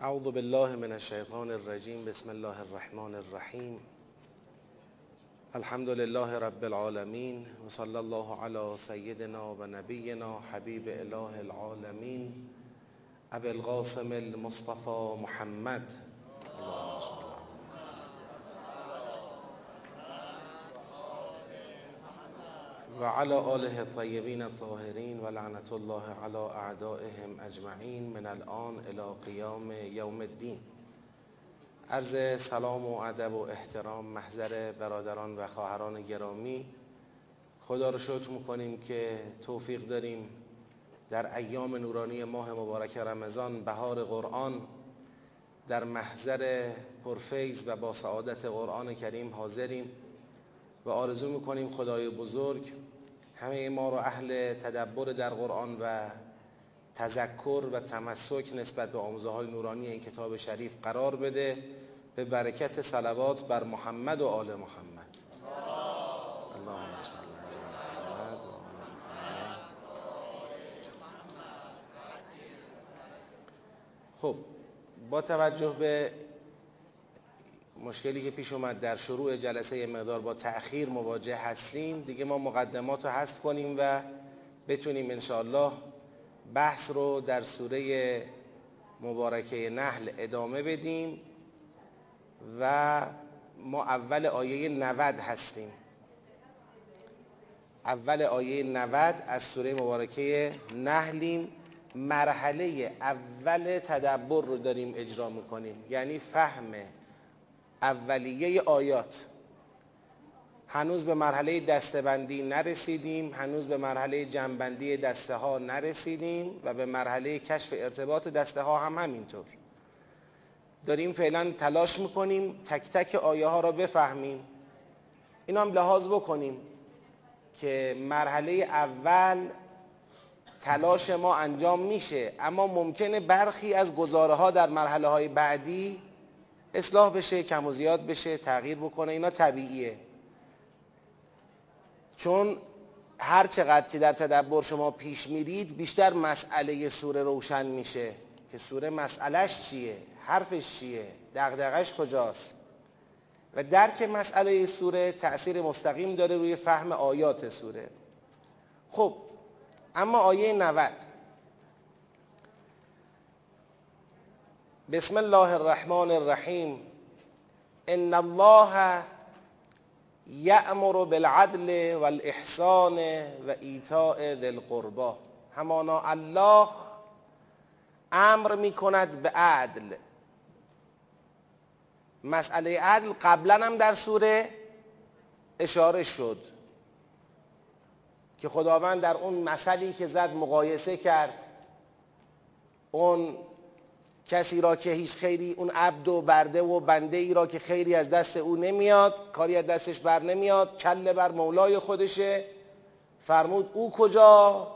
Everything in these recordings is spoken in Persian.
اعوذ بالله من الشیطان الرجیم بسم الله الرحمن الرحیم. الحمد لله رب العالمین و صلی الله علی سیدنا و نبینا حبیب اله العالمین ابی القاسم المصطفى محمد. و علی آله الطیبین الطاهرین و لعنت الله علی اعدائهم اجمعین من الان الى قیام یوم الدین. عرض سلام و ادب و احترام محضر برادران و خواهران گرامی خدا رو شکر می‌کنیم که توفیق داریم در ایام نورانی ماه مبارک رمضان بهار قرآن در محضر پرفیض و با سعادت قرآن کریم حاضریم و آرزو می‌کنیم خدای بزرگ همه ما رو اهل تدبر در قرآن و تذکر و تمسک نسبت به آموزه های نورانی این کتاب شریف قرار بده. به برکت صلوات بر محمد و آل محمد. اللهم خب با توجه به مشکلی که پیش اومد در شروع جلسه مقدار با تأخیر مواجه هستیم دیگه ما مقدمات رو حذف کنیم و بتونیم انشاءالله بحث رو در سوره مبارکه نحل ادامه بدیم و ما اول آیه 90 هستیم. اول آیه 90 از سوره مبارکه نحلیم. مرحله اول تدبر رو داریم اجرا می‌کنیم یعنی فهم اولیه آیات. هنوز به مرحله دستبندی نرسیدیم هنوز به مرحله جنبندی دسته ها نرسیدیم و به مرحله کشف ارتباط دسته ها هم همینطور. داریم فعلا تلاش می‌کنیم تک تک آیه ها را بفهمیم. این هم لحاظ بکنیم که مرحله اول تلاش ما انجام میشه اما ممکنه برخی از گزاره ها در مرحله های بعدی اصلاح بشه کم و زیاد بشه تغییر بکنه اینا طبیعیه. چون هر چقدر که در تدبر شما پیش میرید بیشتر مسئله سوره روشن میشه. که سوره مسئلهش چیه؟ حرفش چیه؟ دغدغش کجاست؟ و درک مسئله سوره تأثیر مستقیم داره روی فهم آیات سوره. خب اما آیه 90 بسم الله الرحمن الرحیم. ان الله یأمر بالعدل والاحسان و ایتاء ذی القربى همانا الله امر می‌کند به عدل. مسئله عدل قبلا هم در سوره اشاره شد که خداوند در اون مثلی که زد مقایسه کرد. اون کسی را که هیچ خیری اون عبد و برده و بنده ای را که خیری از دست او نمیاد کاری از دستش بر نمیاد کله بر مولای خودشه. فرمود او کجا؟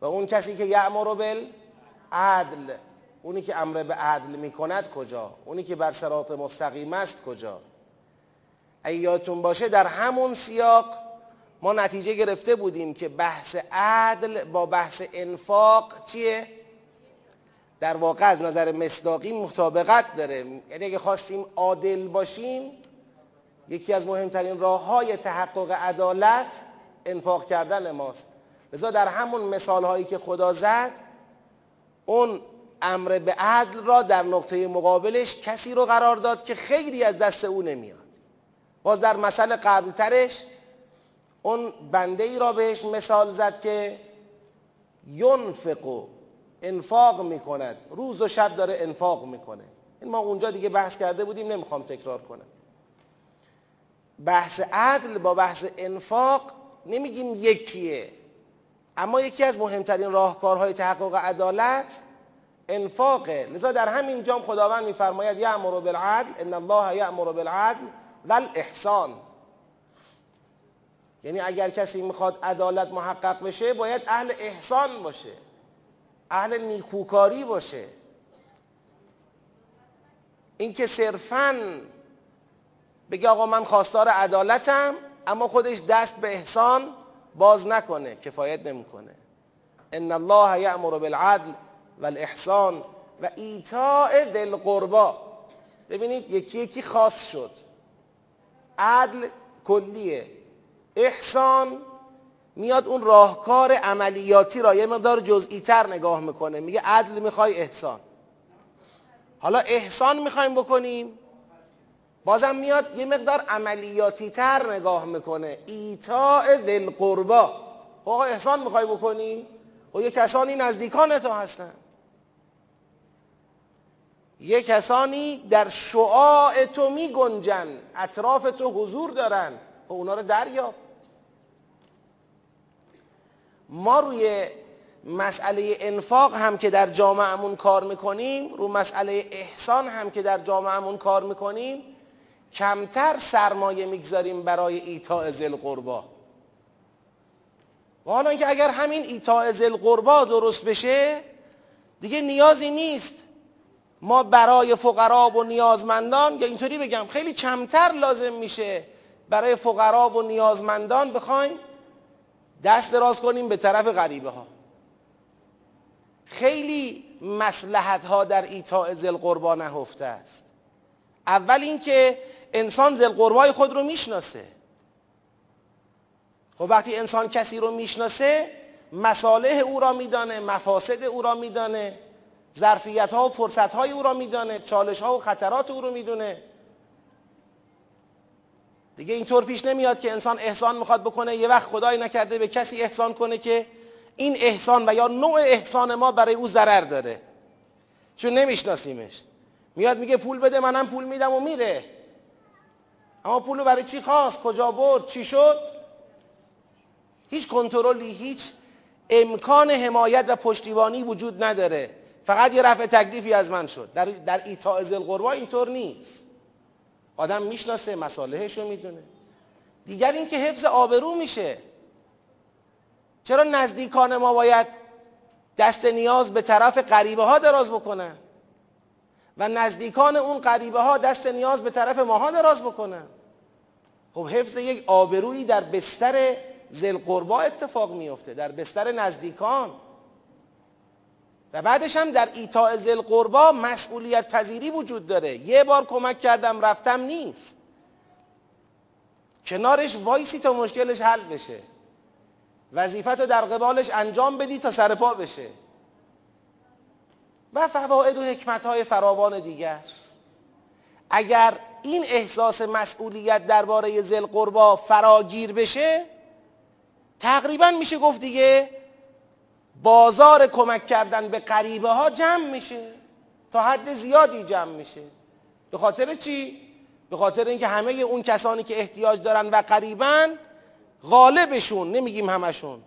و اون کسی که یعمر بالعدل اونی که امر به عدل می‌کند کجا؟ اونی که بر صراط مستقیم است کجا؟ ایاتون باشه در همون سیاق ما نتیجه گرفته بودیم که بحث عدل با بحث انفاق چیه؟ در واقع از نظر مصداقی مطابقت داره. یعنی اگه خواستیم عادل باشیم یکی از مهمترین راه های تحقق عدالت انفاق کردن ماست. لذا در همون مثال هایی که خدا زد اون امر به عدل را در نقطه مقابلش کسی رو قرار داد که خیلی از دست او نمیاد. باز در مثل قبلترش اون بنده ای را بهش مثال زد که ینفقو انفاق می‌کند. روز و شب داره انفاق می‌کنه. این ما اونجا دیگه بحث کرده بودیم نمی‌خوام تکرار کنم. بحث عدل با بحث انفاق نمیگیم یکیه. اما یکی از مهمترین راهکارهای تحقق عدالت انفاقه. لذا در همین جام خداوند میفرماید یأمر بالعدل ان الله یأمر بالعدل والاحسان. یعنی اگر کسی می‌خواد عدالت محقق بشه باید اهل احسان باشه. اهل نیکوکاری باشه. اینکه صرفا بگه آقا من خواستار عدالتم اما خودش دست به احسان باز نکنه کفایت نمی‌کنه. ان الله یأمر بالعدل والاحسان و ایتاء دل قربا ببینید یکی یکی خاص شد. عدل کلیه. احسان میاد اون راهکار عملیاتی را یه مقدار جزئی تر نگاه می‌کنه. میگه عدل می‌خوای احسان. حالا احسان می‌خوایم بکنیم بازم میاد یه مقدار عملیاتی تر نگاه می‌کنه. ایتاء ذل قربا خب آقا احسان می‌خوای بکنی؟ و خب یه کسانی نزدیکان تو هستن. یه کسانی در شعاع تو می گنجن اطراف تو حضور دارن. و خب اونا رو دریاب. ما روی مسئله انفاق هم که در جامعهمون کار می‌کنیم رو مسئله احسان هم که در جامعهمون کار می‌کنیم کمتر سرمایه می‌گذاریم برای ایتاء ذل قربا و حالا اینکه اگر همین ایتاء ذل قربا درست بشه دیگه نیازی نیست ما برای فقرا و نیازمندان یا اینطوری بگم خیلی کمتر لازم میشه برای فقرا و نیازمندان بخوایم دست دراز کنیم به طرف غریبه ها خیلی مسلحت ها در ایتاء ذل قربا نهفته است. اول اینکه انسان ذل قربای خود رو می‌شناسه. خب وقتی انسان کسی رو می‌شناسه مصالح او را میدانه مفاسد او را میدانه ظرفیت ها و فرصت های او را میدانه چالش ها و خطرات او رو می‌دونه. دیگه اینطور پیش نمیاد که انسان احسان می‌خواد بکنه. یه وقت خدای نکرده به کسی احسان کنه که این احسان و یا نوع احسان ما برای او ضرر داره. چون نمیشناسیمش. میاد میگه پول بده منم پول میدم و میره. اما پولو برای چی خواست؟ کجا برد؟ چی شد؟ هیچ کنترلی هیچ امکان حمایت و پشتیبانی وجود نداره. فقط یه رفع تکلیفی از من شد. در, در ایتاء ذل اینطور نیست. آدم می‌شناسه مصالحش رو می‌دونه. دیگر اینکه حفظ آبرو میشه. چرا نزدیکان ما باید دست نیاز به طرف غریبه ها دراز بکنن؟ و نزدیکان اون غریبه ها دست نیاز به طرف ماها دراز بکنن؟ خب حفظ یک آبرویی در بستر زل قربا اتفاق میفته در بستر نزدیکان. و بعدش هم در ایتاء زل قربا مسئولیت پذیری وجود داره. یه بار کمک کردم رفتم نیست. کنارش وایسی تا مشکلش حل بشه. وظیفت در قبالش انجام بدی تا سر پا بشه. و فواید و حکمت های فراوان دیگر. اگر این احساس مسئولیت درباره زل قربا فراگیر بشه تقریبا میشه گفت دیگه بازار کمک کردن به قریبه ها جمع میشه. تا حد زیادی جمع میشه. به خاطر چی؟ به خاطر اینکه همه اون کسانی که احتیاج دارن و قریبن غالبشون نمیگیم همشون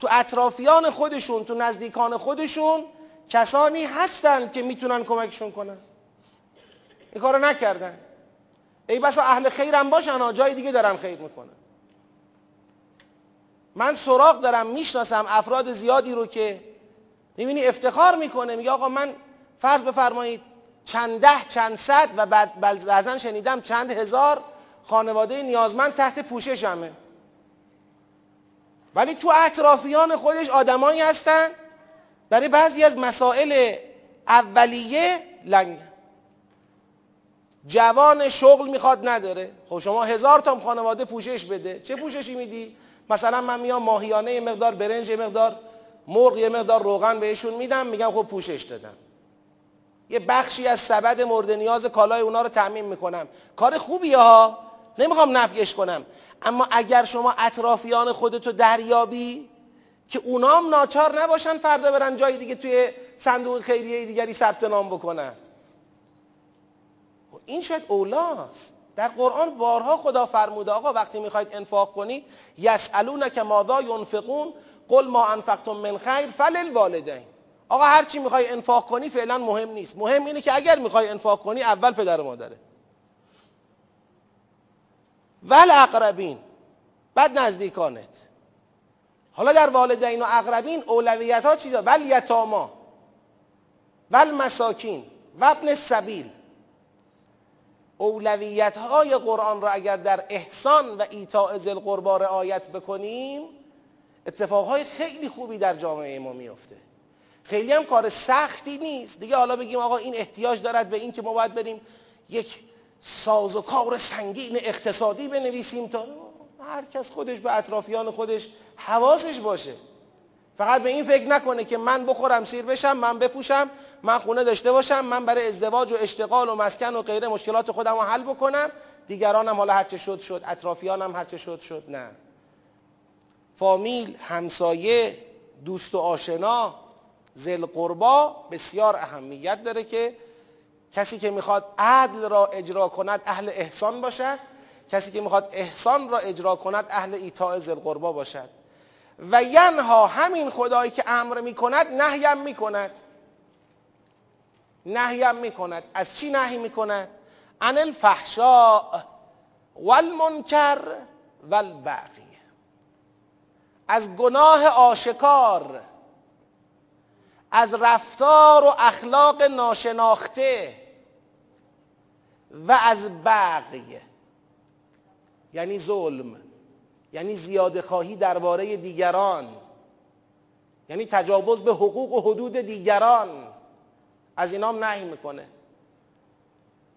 تو اطرافیان خودشون تو نزدیکان خودشون کسانی هستن که می‌تونن کمکشون کنن. این کارو نکردن. ای بسا اهل خیرم باشن ها جای دیگه دارن خیر می‌کنن. من سراغ دارم می‌شناسم افراد زیادی رو که می‌بینی افتخار می‌کنه میگه آقا من فرض بفرمایید چند ده چند صد و بعد بعضا شنیدم چند هزار خانواده نیازمند تحت پوششمه. ولی تو اطرافیان خودش آدمایی هستن برای بعضی از مسائل اولیه لنگ. جوان شغل می‌خواد نداره. خب شما هزار تا خانواده پوشش بده. چه پوششی میدی؟ مثلا من میام ماهیانه یه مقدار برنج یه مقدار مرغ یه مقدار روغن بهشون میدم میگم خب پوشش دادم. یه بخشی از سبد مورد نیاز کالای اونا رو تعمین می‌کنم. کار خوبیه ها. نمی‌خوام نفیش کنم. اما اگر شما اطرافیان خودتو دریابی که اونام ناچار نباشن فردا برن جای دیگه توی صندوق خیریه دیگری ثبت نام بکنن. این شاید اولاست. در قرآن بارها خدا فرموده آقا وقتی می‌خواید انفاق کنید یسالونک ماذا ینفقون قل ما انفقتم من خیر فللوالدین. آقا هر چی می‌خوای انفاق کنی فعلا مهم نیست. مهم اینه که اگر می‌خوای انفاق کنی اول پدر و مادره. ول اقربین بعد نزدیکانت. حالا در والدین و اقربین اولویت ها چی ول یتاما ول مساکین و ابن سبیل اولویت های قرآن را اگر در احسان و ایتاء ذل قربا رعایت بکنیم اتفاقهای خیلی خوبی در جامعه ما میفته خیلی هم کار سختی نیست. دیگه حالا بگیم آقا این احتیاج دارد به این که ما باید بریم یک ساز و کار سنگین اقتصادی بنویسیم تا هر کس خودش به اطرافیان خودش حواسش باشه. فقط به این فکر نکنه که من بخورم سیر بشم من بپوشم. من خونه داشته باشم من برای ازدواج و اشتغال و مسکن و غیره مشکلات خودم رو حل بکنم. دیگرانم حالا هرچه شد شد. اطرافیانم هرچه شد شد. نه. فامیل همسایه دوست و آشنا زل قربا بسیار اهمیت داره که کسی که می‌خواد عدل را اجرا کند اهل احسان باشد. کسی که می‌خواد احسان را اجرا کند اهل ایتاء زل قربا باشد. و ینها همین خدایی که امر می‌کند نهیم می‌کند. نهیم می‌کند. از چی نهی می‌کند؟ عن الفحشاء والمنکر والبغی از گناه آشکار از رفتار و اخلاق ناشناخته و از بغی. یعنی ظلم یعنی زیاده خواهی درباره دیگران یعنی تجاوز به حقوق و حدود دیگران. از اینام نهی می‌کنه.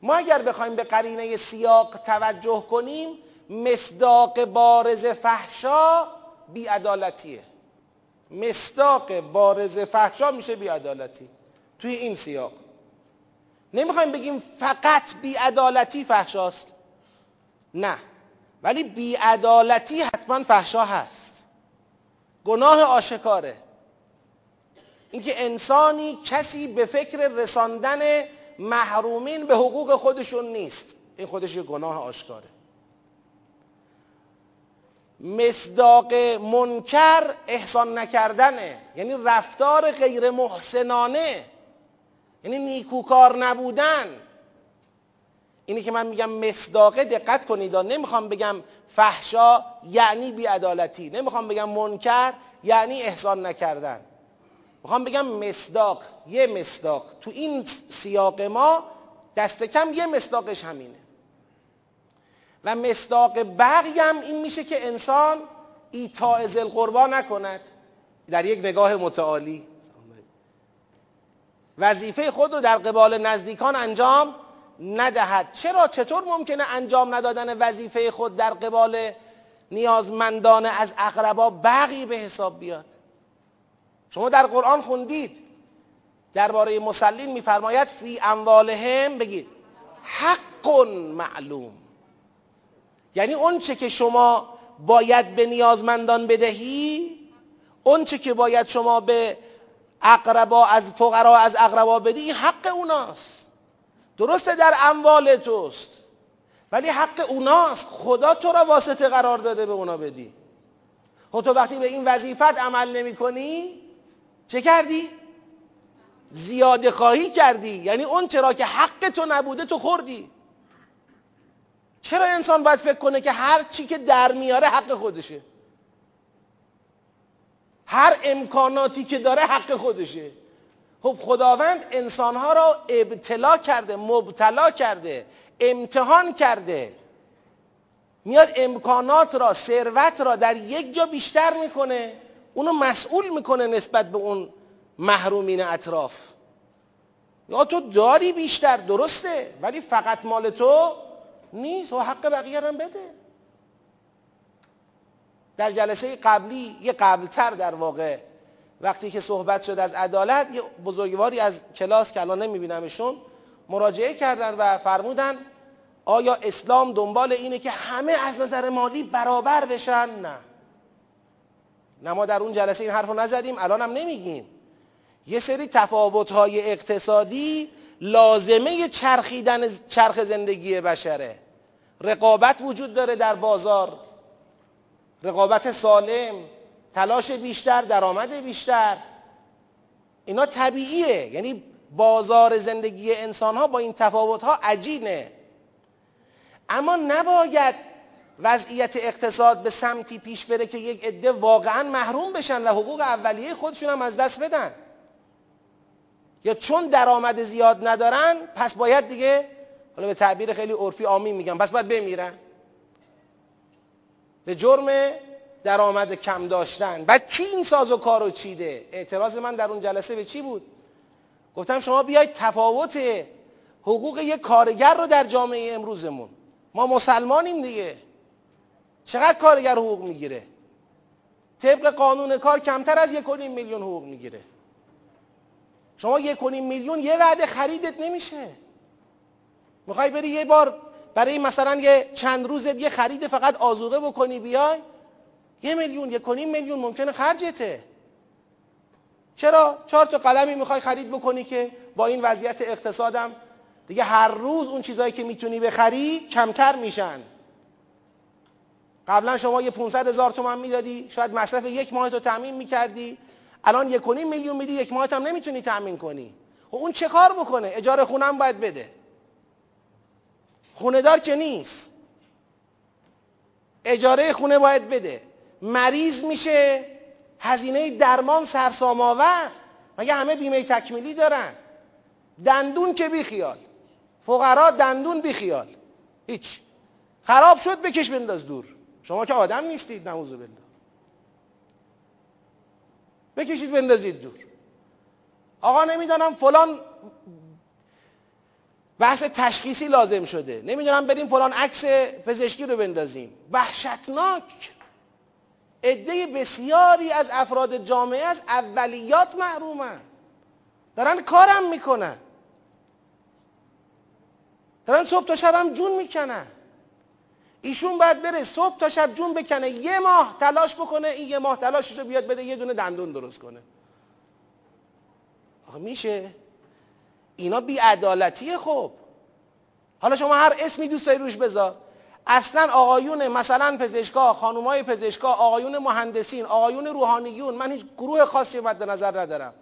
ما اگر بخوایم به قرینه سیاق توجه کنیم مصداق بارز فحشا بیعدالتیه. مصداق بارز فحشا میشه بیعدالتی توی این سیاق. نمی‌خوایم بگیم فقط بیعدالتی فحشاست. نه. ولی بیعدالتی حتما فحشا هست. گناه آشکاره. اینکه انسانی کسی به فکر رساندن محرومین به حقوق خودشون نیست. این خودش یه گناه آشکاره. مصداق منکر احسان نکردنه. یعنی رفتار غیر محسنانه. یعنی نیکوکار نبودن. اینی که من میگم مصداقه دقت کنید. نمی‌خوام بگم فحشا یعنی بیعدالتی. نمی‌خوام بگم منکر یعنی احسان نکردن. می‌خوام بگم مصداق یه مصداق. تو این سیاق ما دست کم یه مصداقش همینه. و مصداق بقی هم این میشه که انسان ایتاء ذل قربا نکند. در یک نگاه متعالی. وظیفه خود رو در قبال نزدیکان انجام ندهد. چرا؟ چطور ممکنه انجام ندادن وظیفه خود در قبال نیازمندان از اقربا بقی به حساب بیاد؟ شما در قرآن خوندید. درباره مسلین میفرماید فی اموالهم بگید. حق معلوم. یعنی اون چه که شما باید به نیازمندان بدهی اون چه که باید شما به اقربا از فقرا از اقربا بدی این حق اوناست. درسته در اموال توست ولی حق اوناست. خدا تو را واسطه قرار داده به اونا بدی. خب تو وقتی به این وظیفت عمل نمی کنی چه کردی؟ زیاده خواهی کردی. یعنی اون چرا که حق تو نبوده تو خوردی. چرا انسان باید فکر کنه که هر چی که در میاره حق خودشه؟ هر امکاناتی که داره حق خودشه. خب خداوند انسانها را ابتلا کرده مبتلا کرده امتحان کرده. میاد امکانات را ثروت را در یک جا بیشتر می‌کنه. اونو مسئول می‌کنه نسبت به اون محرومین اطراف. یا تو داری بیشتر درسته ولی فقط مال تو نیست. و حق بقیه هم بده. در جلسه قبلی یه قبلتر در واقع وقتی که صحبت شد از عدالت یه بزرگواری از کلاس که الان نمیبینمشون مراجعه کردن و فرمودن آیا اسلام دنبال اینه که همه از نظر مالی برابر بشن؟ نه. نه ما در اون جلسه این حرف رو نزدیم الان هم نمیگیم. یه سری تفاوت‌های اقتصادی لازمه چرخیدن چرخ زندگی بشره. رقابت وجود داره در بازار. رقابت سالم تلاش بیشتر درآمد بیشتر. اینا طبیعیه. یعنی بازار زندگی انسان ها با این تفاوت ها عجینه. اما نباید وضعیت اقتصاد به سمتی پیش بره که یک عده واقعا محروم بشن و حقوق اولیه خودشون هم از دست بدن. یا چون درآمد زیاد ندارن پس باید دیگه حالا به تعبیر خیلی عرفی آمین میگم پس باید بمیرن. به جرم درآمد کم داشتن. بعد کی این ساز و کارو چیده؟ اعتراض من در اون جلسه به چی بود؟ گفتم شما بیاید تفاوت حقوق یک کارگر رو در جامعه امروزمون. ما مسلمانیم دیگه. چقدر کارگر حقوق می‌گیره؟ طبق قانون کار کمتر از یک میلیون حقوق می‌گیره. شما یک میلیون یه وعده خریدت نمیشه. می‌خوای بری یه بار برای مثلا یه چند روزت یه خرید فقط آزوقه بکنی بیای؟ یه میلیون یک میلیون ممکنه خرجته. چرا؟ چهار تا قلمی می‌خوای خرید بکنی که با این وضعیت اقتصادم؟ دیگه هر روز اون چیزهایی که می‌تونی بخری کمتر میشن. قبلا شما یه 500 هزار تومن می‌دادی شاید مصرف یک ماه تو تامین می‌کردی. الان یک میلیون میدی یک ماه هم نمی‌تونی تامین کنی. خب اون چه کار بکنه؟ اجاره خونم باید بده. خونه دار که نیست. اجاره خونه باید بده. مریض میشه هزینه درمان سرسام آور. مگه همه بیمه تکمیلی دارن؟ دندون که بیخیال. فقرا دندون بیخیال. هیچ. خراب شد بکش بنداز دور. شما که آدم نیستید نعوذ بالله. بکشید بندازید دور. آقا نمی‌دانم فلان بحث تشخیصی لازم شده. نمی‌دونم بریم فلان عکس پزشکی رو بندازیم. وحشتناک. عده بسیاری از افراد جامعه از اولیات محرومن. دارن کارم می‌کنن. دارن صبح تا شبم جون می‌کنن. ایشون باید بره صبح تا شب جون بکنه یه ماه تلاش بکنه این یه ماه تلاشش رو بیاد بده یه دونه دندون درست کنه. آخه میشه؟ اینا بیعدالتیه خب. حالا شما هر اسمی دوست داری روش بذار. اصلا آقایون مثلا پزشکا خانومای پزشکا آقایون مهندسین آقایون روحانیون من هیچ گروه خاصی مد نظر ندارم.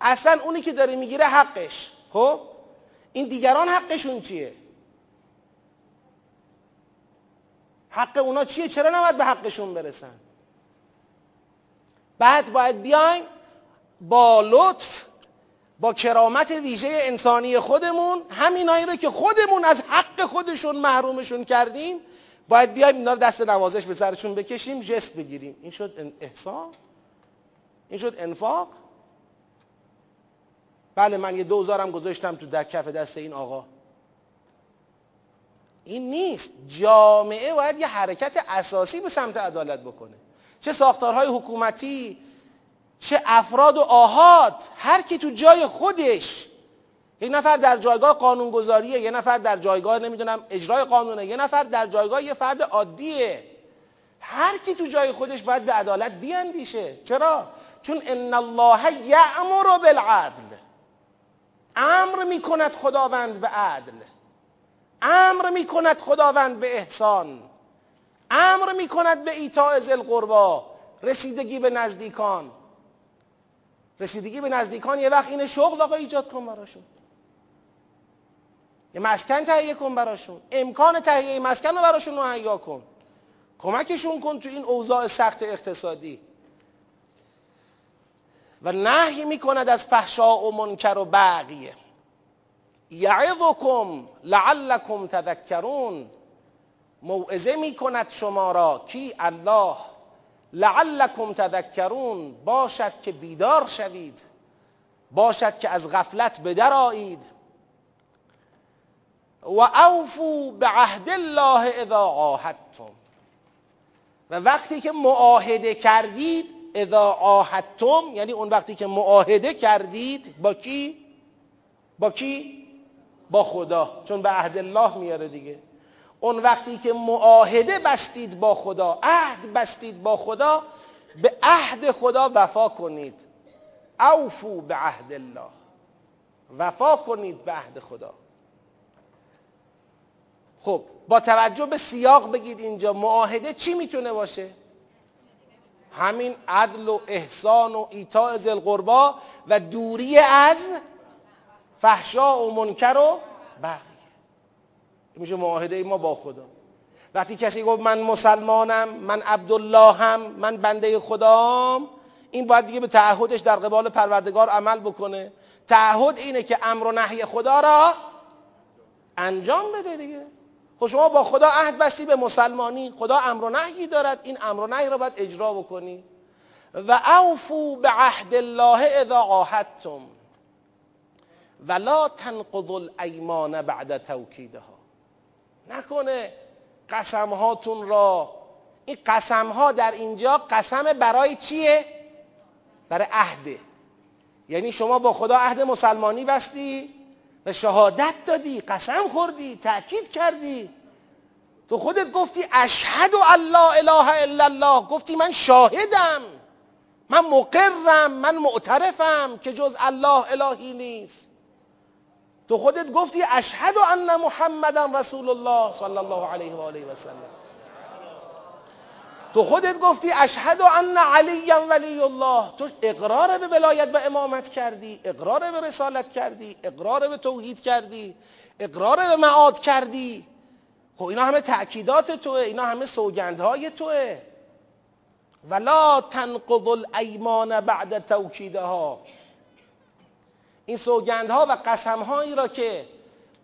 اصلا اونی که داره می‌گیره حقش. خب؟ این دیگران حقشون چیه؟ حق اونا چیه؟ چرا نباید به حقشون برسن؟ بعد باید بیایم با لطف با کرامت ویژه انسانی خودمون همینایی رو که خودمون از حق خودشون محرومشون کردیم باید بیایم اینا رو دست نوازش به سرشون بکشیم جست بگیریم. این شد احسان؟ این شد انفاق؟ بله من یه دوزارم گذاشتم تو در کف دست این آقا. این نیست. جامعه باید یه حرکت اساسی به سمت عدالت بکنه. چه ساختارهای حکومتی چه افراد و آهاد هر کی تو جای خودش. یک نفر در جایگاه قانونگذاریه یه نفر در جایگاه نمی‌دونم اجرای قانونه یه نفر در جایگاه یه فرد عادیه. هر کی تو جای خودش باید به عدالت بیاندیشه. چرا؟ چون ان الله یأمر بالعدل. امر می‌کند خداوند به عدل. امر می‌کند خداوند به احسان. امر می‌کند به ایتاء ذل قربا رسیدگی به نزدیکان. رسیدگی به نزدیکان یه وقت این شغل آقا ایجاد کن براشون. یه مسکن تهیه کن براشون. امکان تهیه مسکن رو براشون مهیا کن. کمکشون کن تو این اوضاع سخت اقتصادی. و نهی می‌کند از فحشا و منکر و بقیه یعظکم لعلکم تذکرون. موعظه می‌کند شما را کی الله. لعلکم تذکرون. باشد که بیدار شوید. باشد که از غفلت بدرایید و اوفو به عهد الله اذا عاهدتم. و وقتی که معاهده کردید اذا عاهدتم یعنی اون وقتی که معاهده کردید با کی؟ با کی؟ با خدا چون به عهد الله میاره دیگه. اون وقتی که معاهده بستید با خدا عهد بستید با خدا به عهد خدا وفا کنید. اوفو به عهد الله. وفا کنید به عهد خدا. خب با توجه به سیاق بگید اینجا معاهده چی می‌تونه باشه؟ همین عدل و احسان و ایتاء قربا و دوری از فحشا و منکر و بقیه میشه معاهده ما با خدا. وقتی کسی گفت من مسلمانم من عبدالله هم من بنده خدام این باید دیگه به تعهدش در قبال پروردگار عمل بکنه. تعهد اینه که امر و نهی خدا را انجام بده دیگه. خب شما با خدا عهد بستی به مسلمانی. خدا امر و نهی دارد. این امر و نهی را باید اجرا بکنی. و اوفو به عهد الله اذا عاهدتم. ولا تنقضوا الایمان بعد توکیدها. نکنه قسم هاتون را این قسم ها در اینجا قسم برای چیه؟ برای عهده یعنی شما با خدا عهد مسلمانی بستی و شهادت دادی قسم خوردی تأکید کردی. تو خودت گفتی اشهد الله اله الا الله. گفتی من شاهدم. من مقرم من معترفم که جز الله الهی نیست. تو خودت گفتی اشهد ان محمدا رسول الله صلی الله علیه و آله و سلم. تو خودت گفتی اشهد ان علی ولی الله. تو اقرار به ولایت و امامت کردی اقرار به رسالت کردی اقرار به توحید کردی اقرار به معاد کردی. خب اینا همه تأکیدات توه اینا همه سوگندهای توه. ولا تنقض الایمان بعد توکیدها. این سوگندها و قسمهایی را که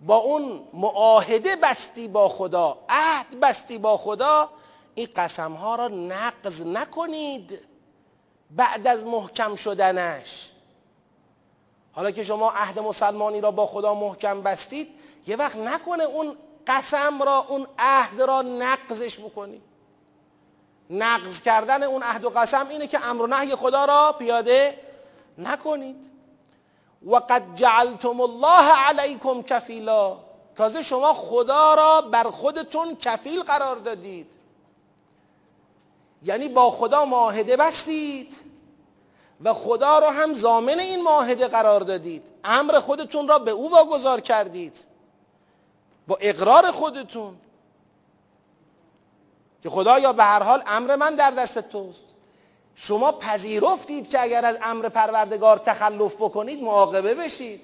با اون معاهده بستی با خدا عهد بستی با خدا این قسمها را نقض نکنید بعد از محکم شدنش. حالا که شما عهد مسلمانی را با خدا محکم بستید یه وقت نکنه اون قسم را اون عهد را نقضش بکنید. نقض کردن اون عهد و قسم اینه که امر و نهی خدا را پیاده نکنید. و قد جعلتم الله علیکم کفیلا. تازه شما خدا را بر خودتون کفیل قرار دادید. یعنی با خدا معاهده بستید و خدا را هم زامن این معاهده قرار دادید. امر خودتون را به او واگذار کردید. با اقرار خودتون. که خدایا به هر حال امر من در دست توست. شما پذیرفتید که اگر از امر پروردگار تخلف بکنید معاقبه بشید.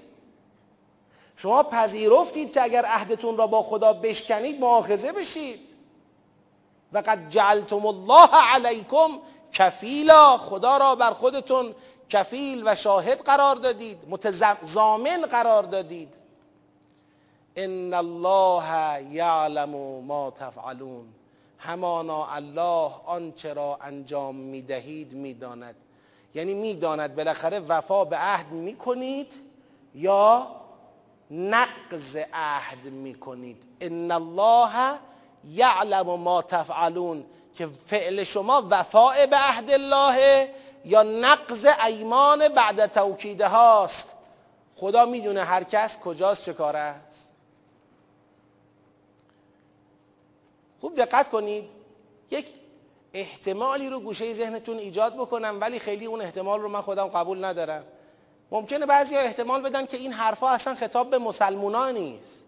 شما پذیرفتید که اگر عهدتون را با خدا بشکنید مؤاخذه بشید. و قد جعلتم الله علیکم کفیلا خدا را بر خودتون کفیل و شاهد قرار دادید متضامن قرار دادید. ان الله یعلم ما تفعلون. همانا الله آنچه را انجام می‌دهید می‌داند. یعنی می‌داند بالاخره وفا به عهد می‌کنید یا نقض عهد می‌کنید. ان الله یعلم ما تفعلون که فعل شما وفاء به عهد الله یا نقض ایمان بعد توکیده هاست خدا می‌دونه هر کس کجاست چه کاره است. خوب دقت کنید. یک احتمالی رو گوشه ذهنتون ایجاد بکنم ولی خیلی اون احتمال رو من خودم قبول ندارم. ممکنه بعضی احتمال بدن که این حرفها اصلا خطاب به مسلمونا نیست.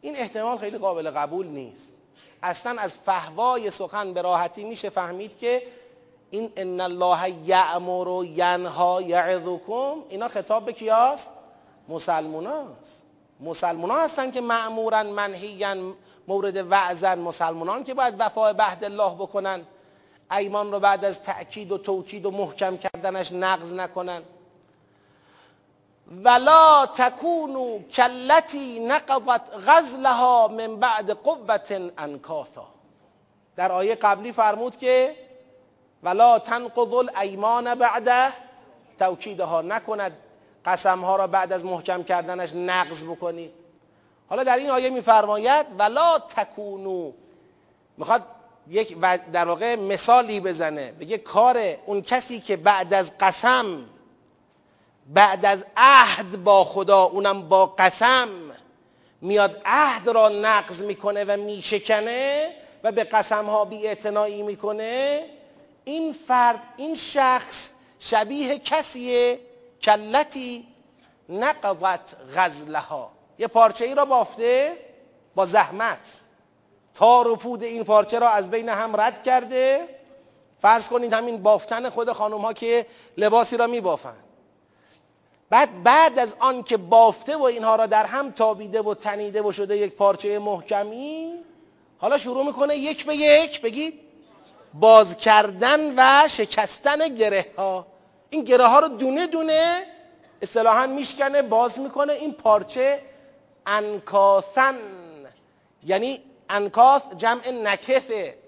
این احتمال خیلی قابل قبول نیست. اصلا از فهوای سخن به راحتی میشه فهمید که این ان الله یعمر و ینها یعظکم اینا خطاب به کیاست مسلموناست مسلمونا هستن که معمورن منهیان مورد وعظن. مسلمانان که باید وفای بعد الله بکنن. ایمان رو بعد از تأکید و توکید و محکم کردنش نقض نکنن. ولا تکونو کلتی نقضت غزلها من بعد قوت انکاثا. در آیه قبلی فرمود که ولا تنقض الایمان بعد توکیدها. نکند. قسمها را بعد از محکم کردنش نقض بکنید حالا در این آیه میفرماید ولا تکونو می‌خواد یک در واقع مثالی بزنه. بگه کار اون کسی که بعد از قسم بعد از عهد با خدا اونم با قسم میاد عهد را نقض می‌کنه و میشکنه و به قسم ها بی می‌کنه این فرد این شخص شبیه کسیه کلتی نقضت غزلها. یه پارچه ای را بافته با زحمت. تار و پود این پارچه را از بین هم رد کرده. فرض کنید همین بافتن خود خانم ها که لباسی را می بافن بعد بعد از آن که بافته و اینها را در هم تابیده و تنیده و شده یک پارچه محکمی حالا شروع می‌کنه یک به یک بگید باز کردن و شکستن گره ها این گره ها رو دونه دونه اصطلاحا میشکنه باز می‌کنه. این پارچه انکاسن یعنی انکاث جمع نکثه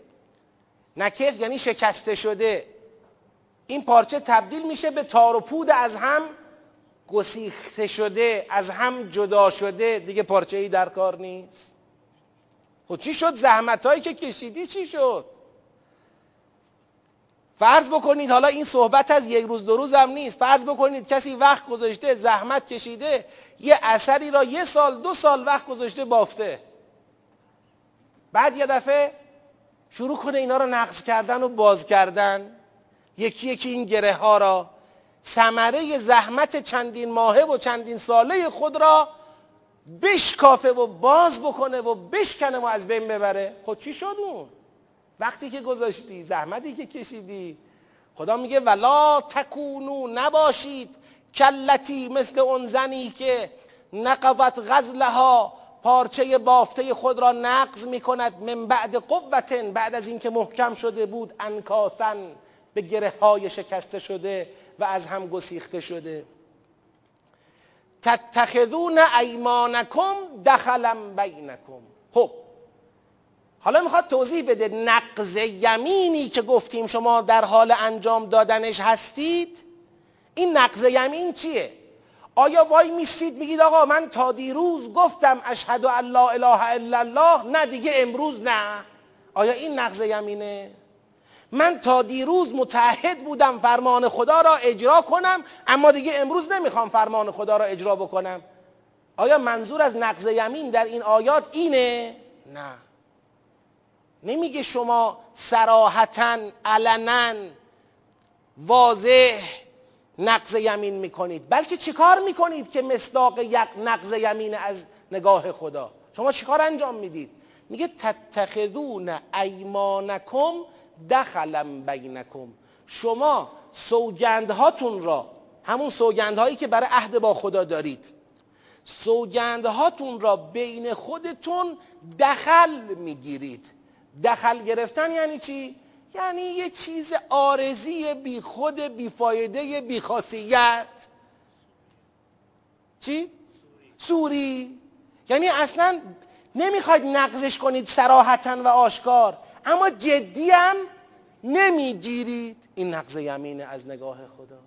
نکث یعنی شکسته شده. این پارچه تبدیل میشه به تار و پود از هم گسیخته شده از هم جدا شده. دیگه پارچه ای در کار نیست. خب چی شد؟ زحمت هایی که کشیدی چی شد؟ فرض بکنید حالا این صحبت از یک روز دو روز هم نیست. فرض بکنید کسی وقت گذاشته زحمت کشیده یه اثری را یه سال دو سال وقت گذاشته بافته. بعد یه دفعه شروع کنه اینا رو نقض کردن و باز کردن. یکی یکی این گره ها را. ثمره زحمت چندین ماهه و چندین ساله خود را بشکافه و باز بکنه و بشکنه و از بین ببره. خب چی شد اون؟ وقتی که گذاشتی زحمتی که کشیدی. خدا میگه ولا تکونو نباشید کلتی مثل اون زنی که نقضت غزلها پارچه بافته خود را نقض می کند من بعد قوتن بعد از اینکه محکم شده بود انکاسن به گره های شکسته شده و از هم گسیخته شده. تتخذون ایمانکم دخلم بینکم. خب حالا می‌خواد توضیح بده نقض یمینی که گفتیم شما در حال انجام دادنش هستید؟ این نقض یمین چیه؟ آیا وای میستید میگید آقا من تا دیروز گفتم اشهد ان لا اله الا الله نه دیگه امروز نه. آیا این نقض یمینه؟ من تا دیروز متحد بودم فرمان خدا را اجرا کنم اما دیگه امروز نمی‌خوام فرمان خدا را اجرا بکنم. آیا منظور از نقض یمین در این آیات اینه؟ نه. نمیگه شما سراحتا علنا واضح نقض یمین می‌کنید. بلکه چیکار می‌کنید که مصداق یک نقض یمین از نگاه خدا؟ شما چیکار انجام می‌دید؟ میگه تتخذون ایمانکم دخلم بینکم. شما سوگندهاتون را همون سوگندهایی که برای عهد با خدا دارید سوگندهاتون را بین خودتون دخل می‌گیرید. دخل گرفتن یعنی چی؟ یعنی یه چیز آرزی بی خود بی فایده بی خاصیت چی؟ سوری. یعنی اصلا نمی‌خواید نقضش کنید سراحتا و آشکار. اما جدی هم نمی‌گیرید. این نقض یمینه از نگاه خدا.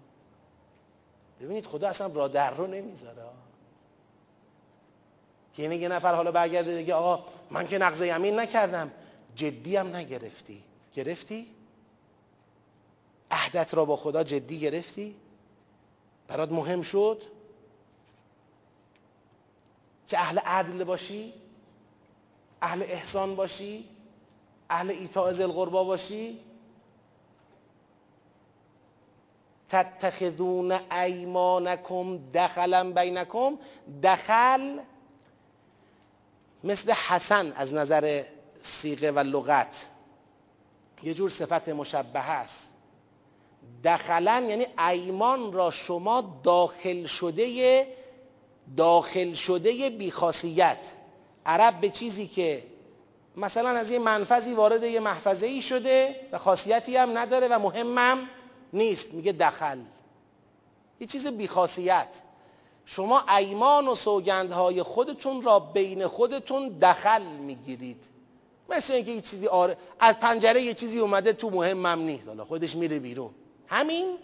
ببینید خدا اصلا را در رو نمی‌ذاره. که یعنی یه نفر حالا برگرده دیگه آقا من که نقض یمین نکردم. جدی هم نگرفتی گرفتی؟ عهدت را با خدا جدی گرفتی؟ برات مهم شد؟ که اهل عدل باشی؟ اهل احسان باشی؟ اهل ایتاء ذی القربا باشی؟ تتخذون ایمانکم دخلا بینکم دخل مثل حسن از نظر سیغه و لغت. یه جور صفت مشبه است. دخلن یعنی ایمان را شما داخل شده داخل شده بیخاصیت. عرب به چیزی که مثلا از یه منفذی وارد یه محفظه ای شده و خاصیتی هم نداره و مهمم نیست. میگه دخل. یه چیز بیخاصیت. شما ایمان و سوگندهای خودتون را بین خودتون دخل می‌گیرید. مثل اینکه یه چیزی آره از پنجره یه چیزی اومده تو مهمم نیست. حالا خودش میره بیرون. همین؟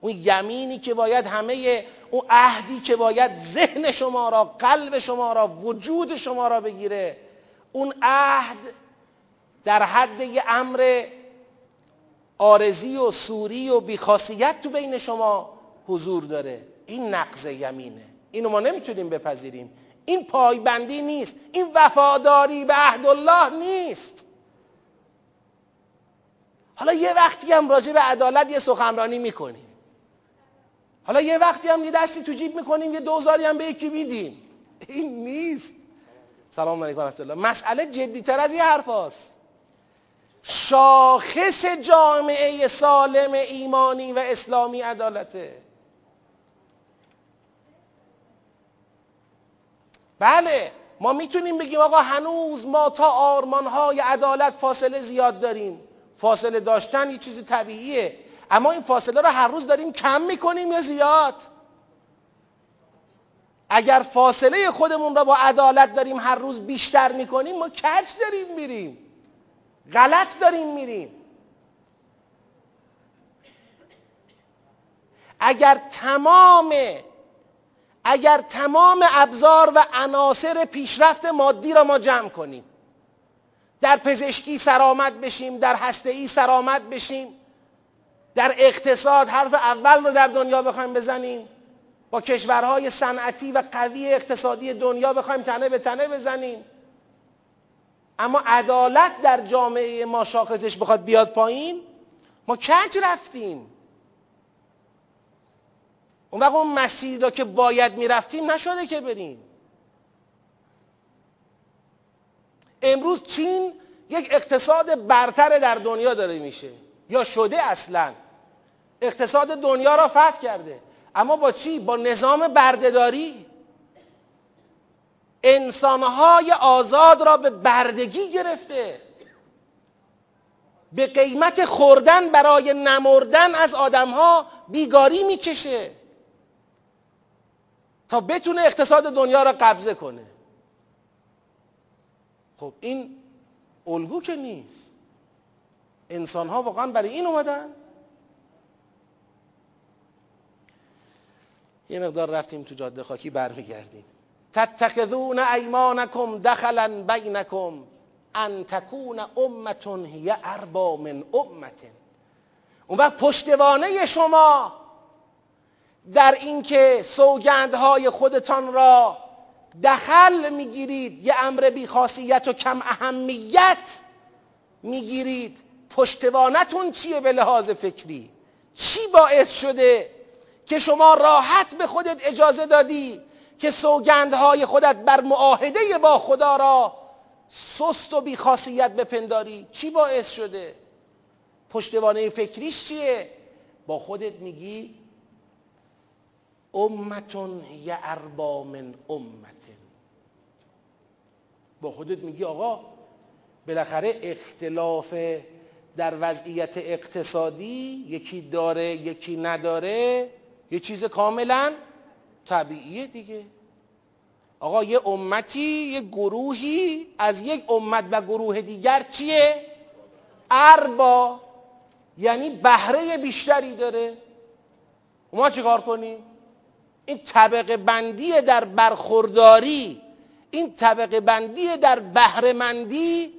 اون یمینی که باید همه اون عهدی که باید ذهن شما را قلب شما را وجود شما را بگیره اون عهد در حد یه امر آرزی و سوری و بیخاصیت تو بین شما حضور داره. این نقض یمینه. اینو ما نمی‌تونیم بپذیریم. این پایبندی نیست. این وفاداری به عهد الله نیست. حالا یه وقتی هم راجع به عدالت یه سخنرانی می‌کنیم. حالا یه وقتی هم یه دستی تو جیب می‌کنیم یه دوزاری هم به یکی میدیم. این نیست. سلام علیکم ورحمت الله. مسئله جدیتر از یه حرف هست. شاخص جامعه سالم ایمانی و اسلامی عدالته. بله ما می‌تونیم بگیم آقا هنوز ما تا آرمانهای عدالت فاصله زیاد داریم. فاصله داشتن یه چیز طبیعیه. اما این فاصله رو هر روز داریم کم می‌کنیم یا زیاد؟ اگر فاصله خودمون را با عدالت داریم هر روز بیشتر می‌کنیم ما کج داریم میریم؟ غلط داریم میریم. اگر تمام اگر تمام ابزار و عناصر پیشرفت مادی را ما جمع کنیم در پزشکی سرآمد بشیم در هسته سرآمد بشیم در اقتصاد حرف اول رو در دنیا بخوایم بزنیم با کشورهای صنعتی و قوی اقتصادی دنیا بخوایم تنه به تنه بزنیم. اما عدالت در جامعه ما شاخصش بخواد بیاد پایین ما کج رفتیم؟ اون وقت اون مسیری را که باید می‌رفتیم نشده که بریم. امروز چین یک اقتصاد برتر در دنیا داره میشه. یا شده اصلا. اقتصاد دنیا را فتح کرده. اما با چی؟ با نظام بردهداری. انسانهای آزاد را به بردگی گرفته. به قیمت خوردن برای نمردن از آدمها بیگاری می‌کشه. تا بتونه اقتصاد دنیا را قبضه کنه. خب این الگو که نیست. انسان ها واقعا برای این اومدن. یه مقدار رفتیم تو جاده خاکی برمیگردیم. تتخذون ایمانکم دخلا بینکم ان تکون امتون هی اربا من امت اون وقت پشتوانه شما در اینکه سوگندهای خودتان را دخل می‌گیرید یه امر بی خاصیت و کم اهمیت می‌گیرید. پشتوانتون چیه به لحاظ فکری؟ چی باعث شده که شما راحت به خودت اجازه دادی که سوگندهای خودت بر معاهده با خدا را سست و بیخاصیت بپنداری؟ چی باعث شده؟ پشتوانه فکریش چیه؟ با خودت میگی امتون یه اربا من امتن با خودت میگی آقا بالاخره اختلاف در وضعیت اقتصادی یکی داره یکی نداره یه چیز کاملا طبیعیه دیگه آقا یه امتی یه گروهی از یک امت و گروه دیگر چیه؟ اربا یعنی بهره بیشتری داره ما چیکار کنیم؟ این طبقه بندی در برخورداری این طبقه بندی در بهرهمندی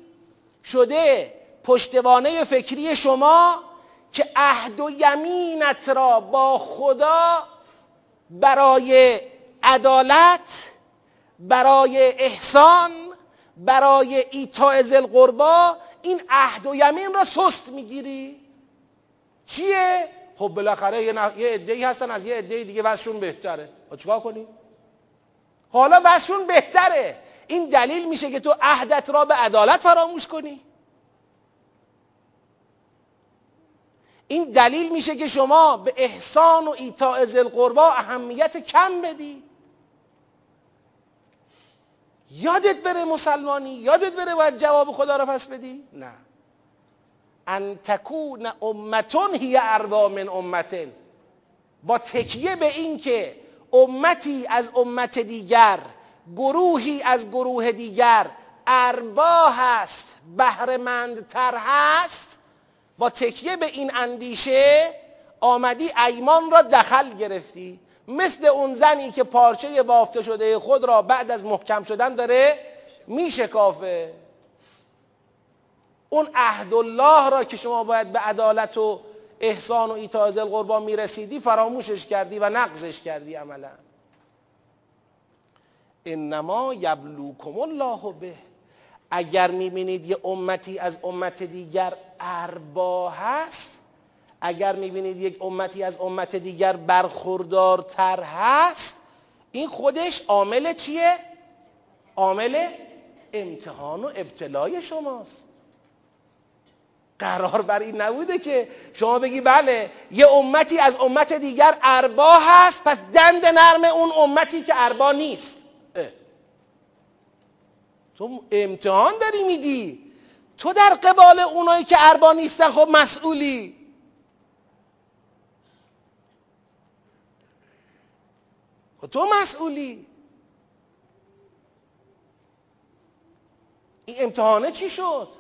شده پشتوانه فکری شما که عهد و یمینت را با خدا برای عدالت برای احسان برای ایتاء قربا این عهد و یمین را سست می‌گیری. چیه؟ خب بالاخره یه, نف... یه هستن از یه عده دیگه وضعشون بهتره. چیکار کنی؟ حالا وضعشون بهتره. این دلیل میشه که تو عهدت را به عدالت فراموش کنی. این دلیل میشه که شما به احسان و ایتاء ذل قربا اهمیت کم بدی. یادت بره مسلمانی؟ یادت بره باید جواب خدا را پس بدی؟ نه. ان تکون امتون هی اربا من امتن. با تکیه به این که امتی از امت دیگر گروهی از گروه دیگر اربا هست بهرهمندتر هست. با تکیه به این اندیشه آمدی ایمان را دخل گرفتی. مثل اون زنی که پارچه بافته شده خود را بعد از محکم شدن داره میشکافه. اون عهد الله را که شما باید به عدالت و احسان و ایتاء ذی القربان می‌رسیدی فراموشش کردی و نقضش کردی عملا. انما یبلوکم الله به. اگر می‌بینید یه امتی از امت دیگر اربا هست اگر می‌بینید یک امتی از امت دیگر برخوردارتر هست این خودش عامل چیه؟ عامل امتحان و ابتلای شماست. قرار بر این نبوده که شما بگی بله یه امتی از امت دیگر اربا هست پس دند نرم اون امتی که اربا نیست. اه. تو امتحان داری میدی. تو در قبال اونایی که اربا نیستن خب مسئولی. خب تو مسئولی. این امتحانه چی شد؟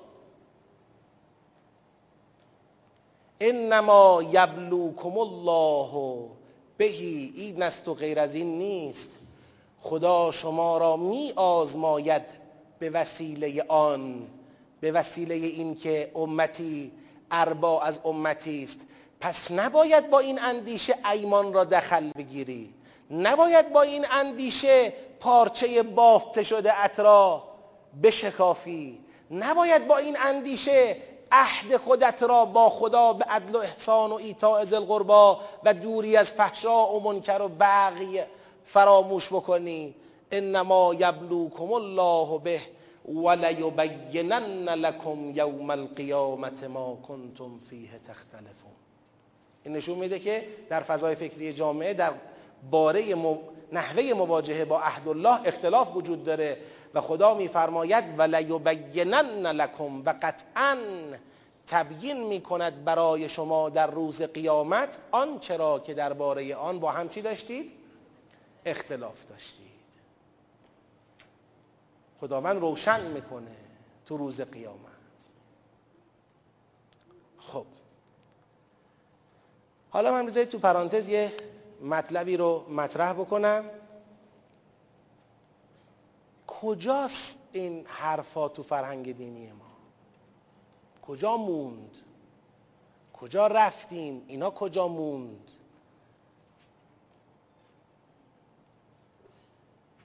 انما یبلوکم الله. بهی این است و غیر از این نیست. خدا شما را می آزماید به وسیله آن به وسیله اینکه امتی اربا از امتی است. پس نباید با این اندیشه ایمان را دخل بگیری. نباید با این اندیشه پارچه بافته شده اترا بشکافی. نباید با این اندیشه عهد خودت را با خدا به عدل و احسان و ایتاء ذی القربا و دوری از فحشا و منکر و بغی فراموش بکنی. انما یبلوکم الله به ولیبینن لکم یوم القیامت ما کنتم فیه تختلفون. این نشون میده که در فضای فکری جامعه در باره نحوه مواجهه با عهد الله اختلاف وجود داره. و خدا میفرماید ولیبینن لکم و قطعا تبیین می‌کند برای شما در روز قیامت آن چرا که درباره آن با هم چی داشتید؟ اختلاف داشتید. خداوند روشن می‌کنه تو روز قیامت. خب. حالا من بذارید تو پرانتز یه مطلبی رو مطرح بکنم. کجاست این حرفا تو فرهنگ دینی ما؟ کجا موند؟ کجا رفتیم؟ اینا کجا موند؟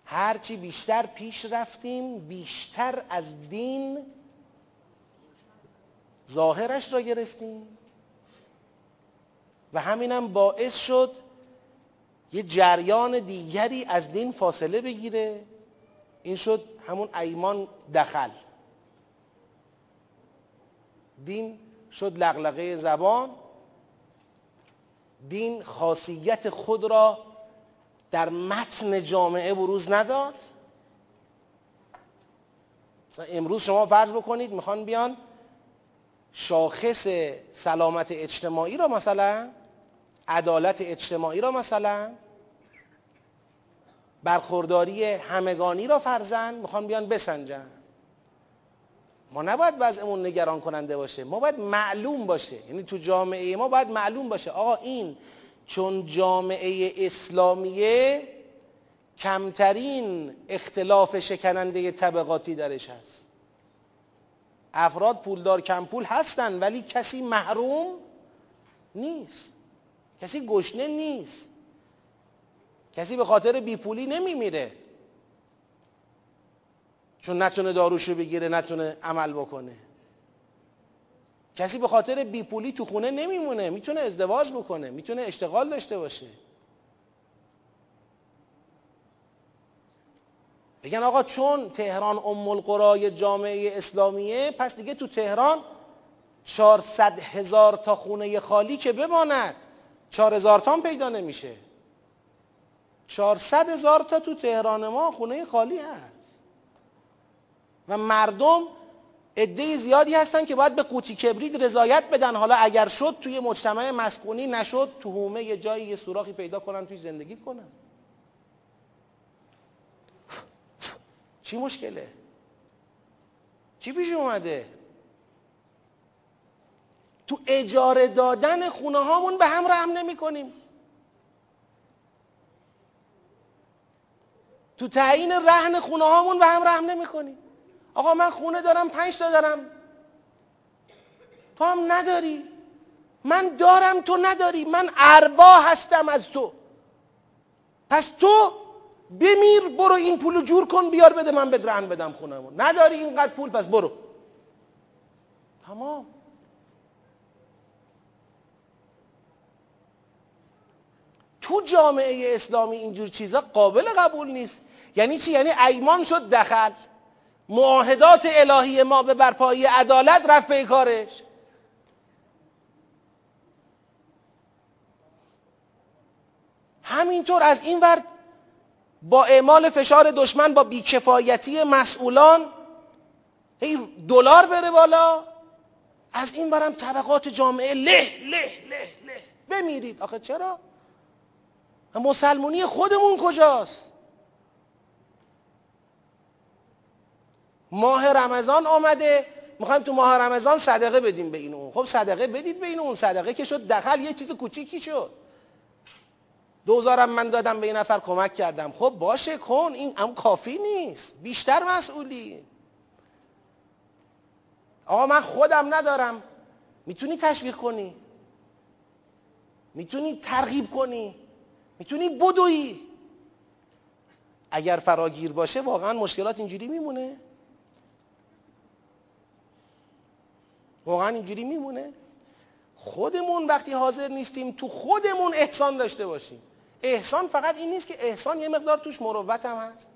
هرچی بیشتر پیش رفتیم بیشتر از دین ظاهرش را گرفتیم. و همینم باعث شد یه جریان دیگری از دین فاصله بگیره. این شد همون ایمان دخل. دین شد لغلقه زبان. دین خاصیت خود را در متن جامعه بروز نداد. امروز شما فرض بکنید می‌خوان بیان شاخص سلامت اجتماعی را مثلا عدالت اجتماعی را مثلا برخورداری همگانی را فرزن می‌خوان بیان بسنجن. ما نباید وضعمون نگران کننده باشه. ما باید معلوم باشه. یعنی تو جامعه ما باید معلوم باشه. آقا این چون جامعه اسلامیه کمترین اختلاف شکننده طبقاتی درش هست. افراد پولدار کم پول هستن ولی کسی محروم نیست. کسی گشنه نیست. کسی به خاطر بیپولی نمیمیره. چون نتونه داروشو بگیره نتونه عمل بکنه. کسی به خاطر بیپولی تو خونه نمیمونه می‌تونه ازدواج بکنه می‌تونه اشتغال داشته باشه. بگن آقا چون تهران ام القرای جامعه اسلامیه پس دیگه تو تهران 400 هزار تا خونه خالی که بماند 4 هزار تا پیدا نمیشه. 400 هزار تا تو تهران ما خونه خالی هست. و مردم عده زیادی هستن که باید به قوطی کبرید رضایت بدن. حالا اگر شد توی مجتمع مسکونی نشد تو هومه یه جایی یه سوراخی پیدا کنن توی زندگی کنن. چی مشکله؟ چی پیش اومده؟ تو اجاره دادن خونه هامون به هم رحم نمی کنیم تو تعیین رهن خونه هامون به هم رحم نمی کنیم آقا من خونه دارم پنج تا دارم. تو هم نداری. من دارم تو نداری. من اربا هستم از تو. پس تو بمیر برو این پولو جور کن بیار بده من به رهن بدم خونمو نداری اینقدر پول پس برو. تمام. تو جامعه اسلامی اینجور چیزا قابل قبول نیست. یعنی چی؟ یعنی ایمان شد دخل. معاهدات الهی ما به برپایی عدالت رفت به کارش. همینطور از این ور با اعمال فشار دشمن با بیکفایتی مسئولان هی دلار بره بالا. از این برم طبقات جامعه له له له له. بمیرید. آخه چرا؟ مسلمونی خودمون کجاست؟ ماه رمضان آمده. می‌خوایم تو ماه رمضان صدقه بدیم به این اون. خب صدقه بدید به این اون. صدقه که شد دخل یه چیز کوچیکی شد. دوزارم من دادم به این نفر کمک کردم. خب باشه کن این هم کافی نیست. بیشتر مسئولی. آقا من خودم ندارم. می‌تونی تشویق کنی. می‌تونی ترغیب کنی. می‌تونی بدوی. اگر فراگیر باشه واقعا مشکلات اینجوری میمونه. واقعا اینجوری میمونه؟ خودمون وقتی حاضر نیستیم تو خودمون احسان داشته باشیم. احسان فقط این نیست که احسان یه مقدار توش مروت هم هست.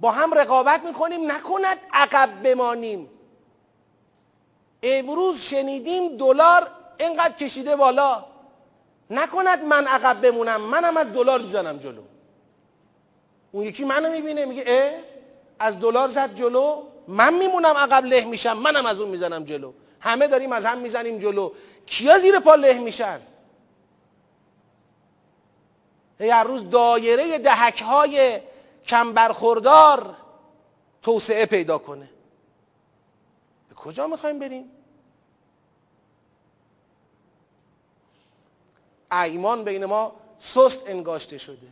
با هم رقابت می‌کنیم نکند عقب بمانیم. امروز شنیدیم دلار اینقدر کشیده بالا. نکند من عقب بمونم منم از دلار می‌زنم جلو. اون یکی منو می‌بینه میگه اه از دلار زد جلو. من میمونم عقب له میشم منم از اون می‌زنم جلو. همه داریم از هم می‌زنیم جلو. کیا زیر پا له میشن؟ هر روز دایره دهک های کم برخوردار توسعه پیدا کنه. به کجا می‌خوایم بریم؟ ایمان بین ما سست انگاشته شده.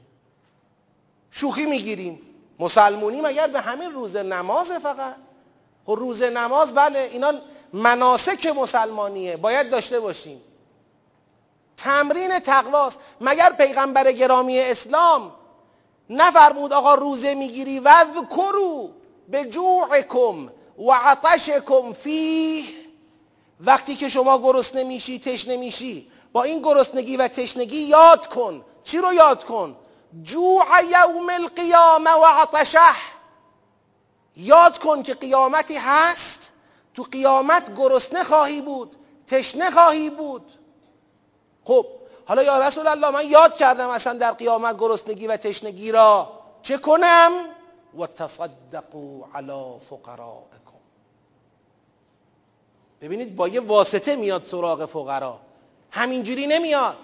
شوخی می‌گیریم. مسلمونی مگر به همین روز نماز فقط؟ خب روز نماز بله اینا مناسک مسلمانیه باید داشته باشیم. تمرین تقواست. مگر پیغمبر گرامی اسلام نفرمود آقا روزه می‌گیری؟ و ذکرو به جوعکم و عطشکم فیه. وقتی که شما گرسنه میشی تشنه میشی با این گرسنگی و تشنگی یاد کن. چی رو یاد کن؟ جوع یوم القیامه و عطشه یاد کن که قیامتی هست. تو قیامت گرسنه خواهی بود تشنه خواهی بود. خب حالا یا رسول الله من یاد کردم اصلا در قیامت گرسنگی و تشنگی را. چه کنم؟ و تصدقوا علی فقرائکم ببینید با یه واسطه میاد سراغ فقرا. همینجوری نمیاد.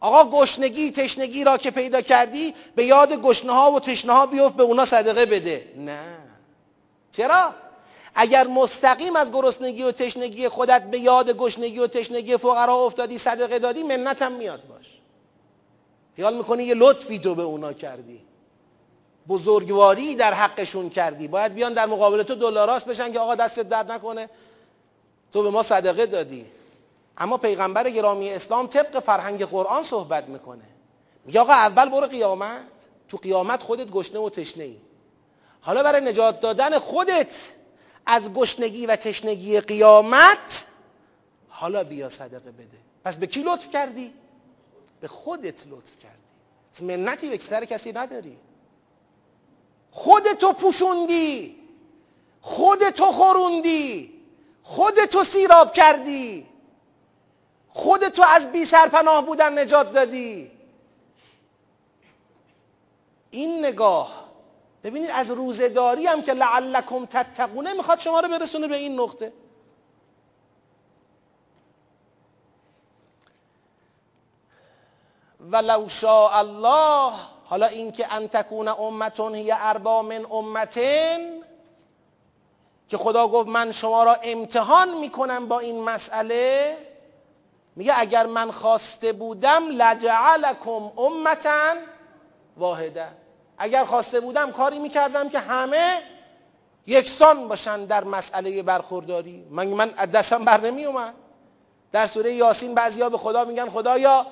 آقا گشنگی تشنگی را که پیدا کردی به یاد گشنه ها و تشنه ها بیفت به اونا صدقه بده. نه. چرا؟ اگر مستقیم از گرسنگی و تشنگی خودت به یاد گشنگی و تشنگی فقرا افتادی صدقه دادی منتم میاد باش. خیال می‌کنی یه لطفی تو به اونا کردی. بزرگواری در حقشون کردی. باید بیان در مقابل تو دلاراست بشن که آقا دستت درد نکنه. تو به ما صدقه دادی. اما پیغمبر گرامی اسلام طبق فرهنگ قرآن صحبت می‌کنه. میگه آقا اول برو قیامت. تو قیامت خودت گشنه و تشنه ای. حالا برای نجات دادن خودت از گشنگی و تشنگی قیامت حالا بیا صدقه بده. پس به کی لطف کردی؟ به خودت لطف کردی. منتی به سر کسی نداری. خودتو پوشوندی. خودتو خوروندی خودتو سیراب کردی. خودتو از بی سرپناه بودن نجات دادی. این نگاه ببینید از روزداری هم که لعلکم تتقونه می‌خواد شما رو برسونه به این نقطه. ولو شاء الله حالا اینکه ان تکون امتون هی اربا من امتن که خدا گفت من شما را امتحان می‌کنم با این مسئله میگه اگر من خواسته بودم لجعلکم امتا واحده. اگر خواسته بودم کاری می‌کردم که همه یکسان باشن در مسئله برخورداری. من من دستم بر نمی اومد در سوره یاسین بعضیا به خدا میگن خدایا؟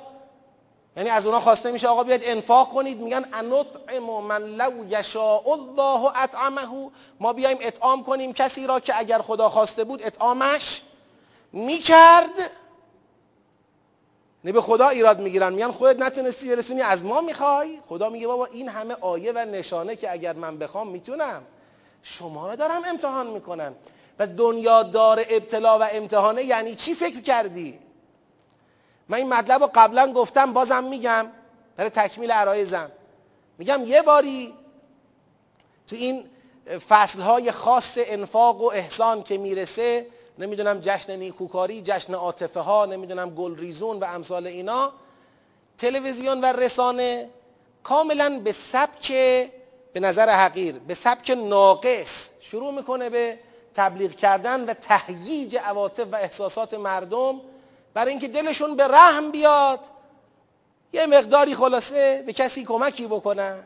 یعنی از اونا خواسته میشه آقا بیاید انفاق کنید. میگن انطعم من لو یشاء الله اطعمه. ما بیایم اطعام کنیم. کسی را که اگر خدا خواسته بود اطعامش می‌کرد نه به خدا ایراد می‌گیرن. میگن خودت نتونستی برسونی از ما می‌خوای؟ خدا میگه بابا این همه آیه و نشانه که اگر من بخوام می‌تونم. شما رو دارم امتحان می‌کنم. و دنیا دار ابتلا و امتحانه یعنی چی فکر کردی؟ من این مطلب رو قبلا گفتم بازم میگم. برای تکمیل عرایزم. میگم یه باری تو این فصلهای خاص انفاق و احسان که می‌رسه نمی‌دونم جشن نیکوکاری جشن عاطفه ها نمی‌دونم گلریزون و امثال اینا. تلویزیون و رسانه کاملا به سبک به نظر حقیر به سبک ناقص شروع می‌کنه به تبلیغ کردن و تهییج عواطف و احساسات مردم برای اینکه دلشون به رحم بیاد. یه مقداری خلاصه به کسی کمکی بکنن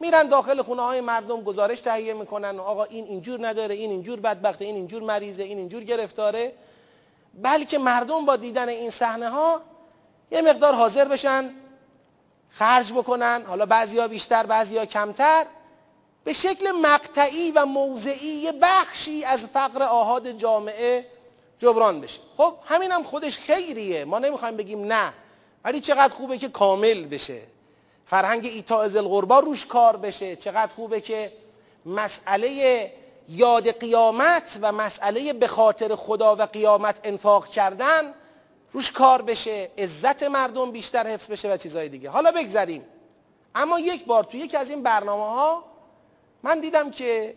میرن داخل خونه های مردم گزارش تهیه می‌کنن. آقا این اینجور نداره این اینجور بدبخته این اینجور مریضه این اینجور گرفتاره. بلکه مردم با دیدن این صحنه ها یه مقدار حاضر بشن خرج بکنن. حالا بعضیا بیشتر بعضیا کمتر. به شکل مقطعی و موضعی یه بخشی از فقر آهاد جامعه جبران بشه. خب همین هم خودش خیریه. ما نمی‌خوایم بگیم نه ولی چقدر خوبه که کامل بشه. فرهنگ ایتا ازل القربا روش کار بشه. چقدر خوبه که مسئله یاد قیامت و مسئله به خاطر خدا و قیامت انفاق کردن روش کار بشه. عزت مردم بیشتر حفظ بشه و چیزهای دیگه. حالا بگذریم. اما یک بار تو یکی از این برنامه ها من دیدم که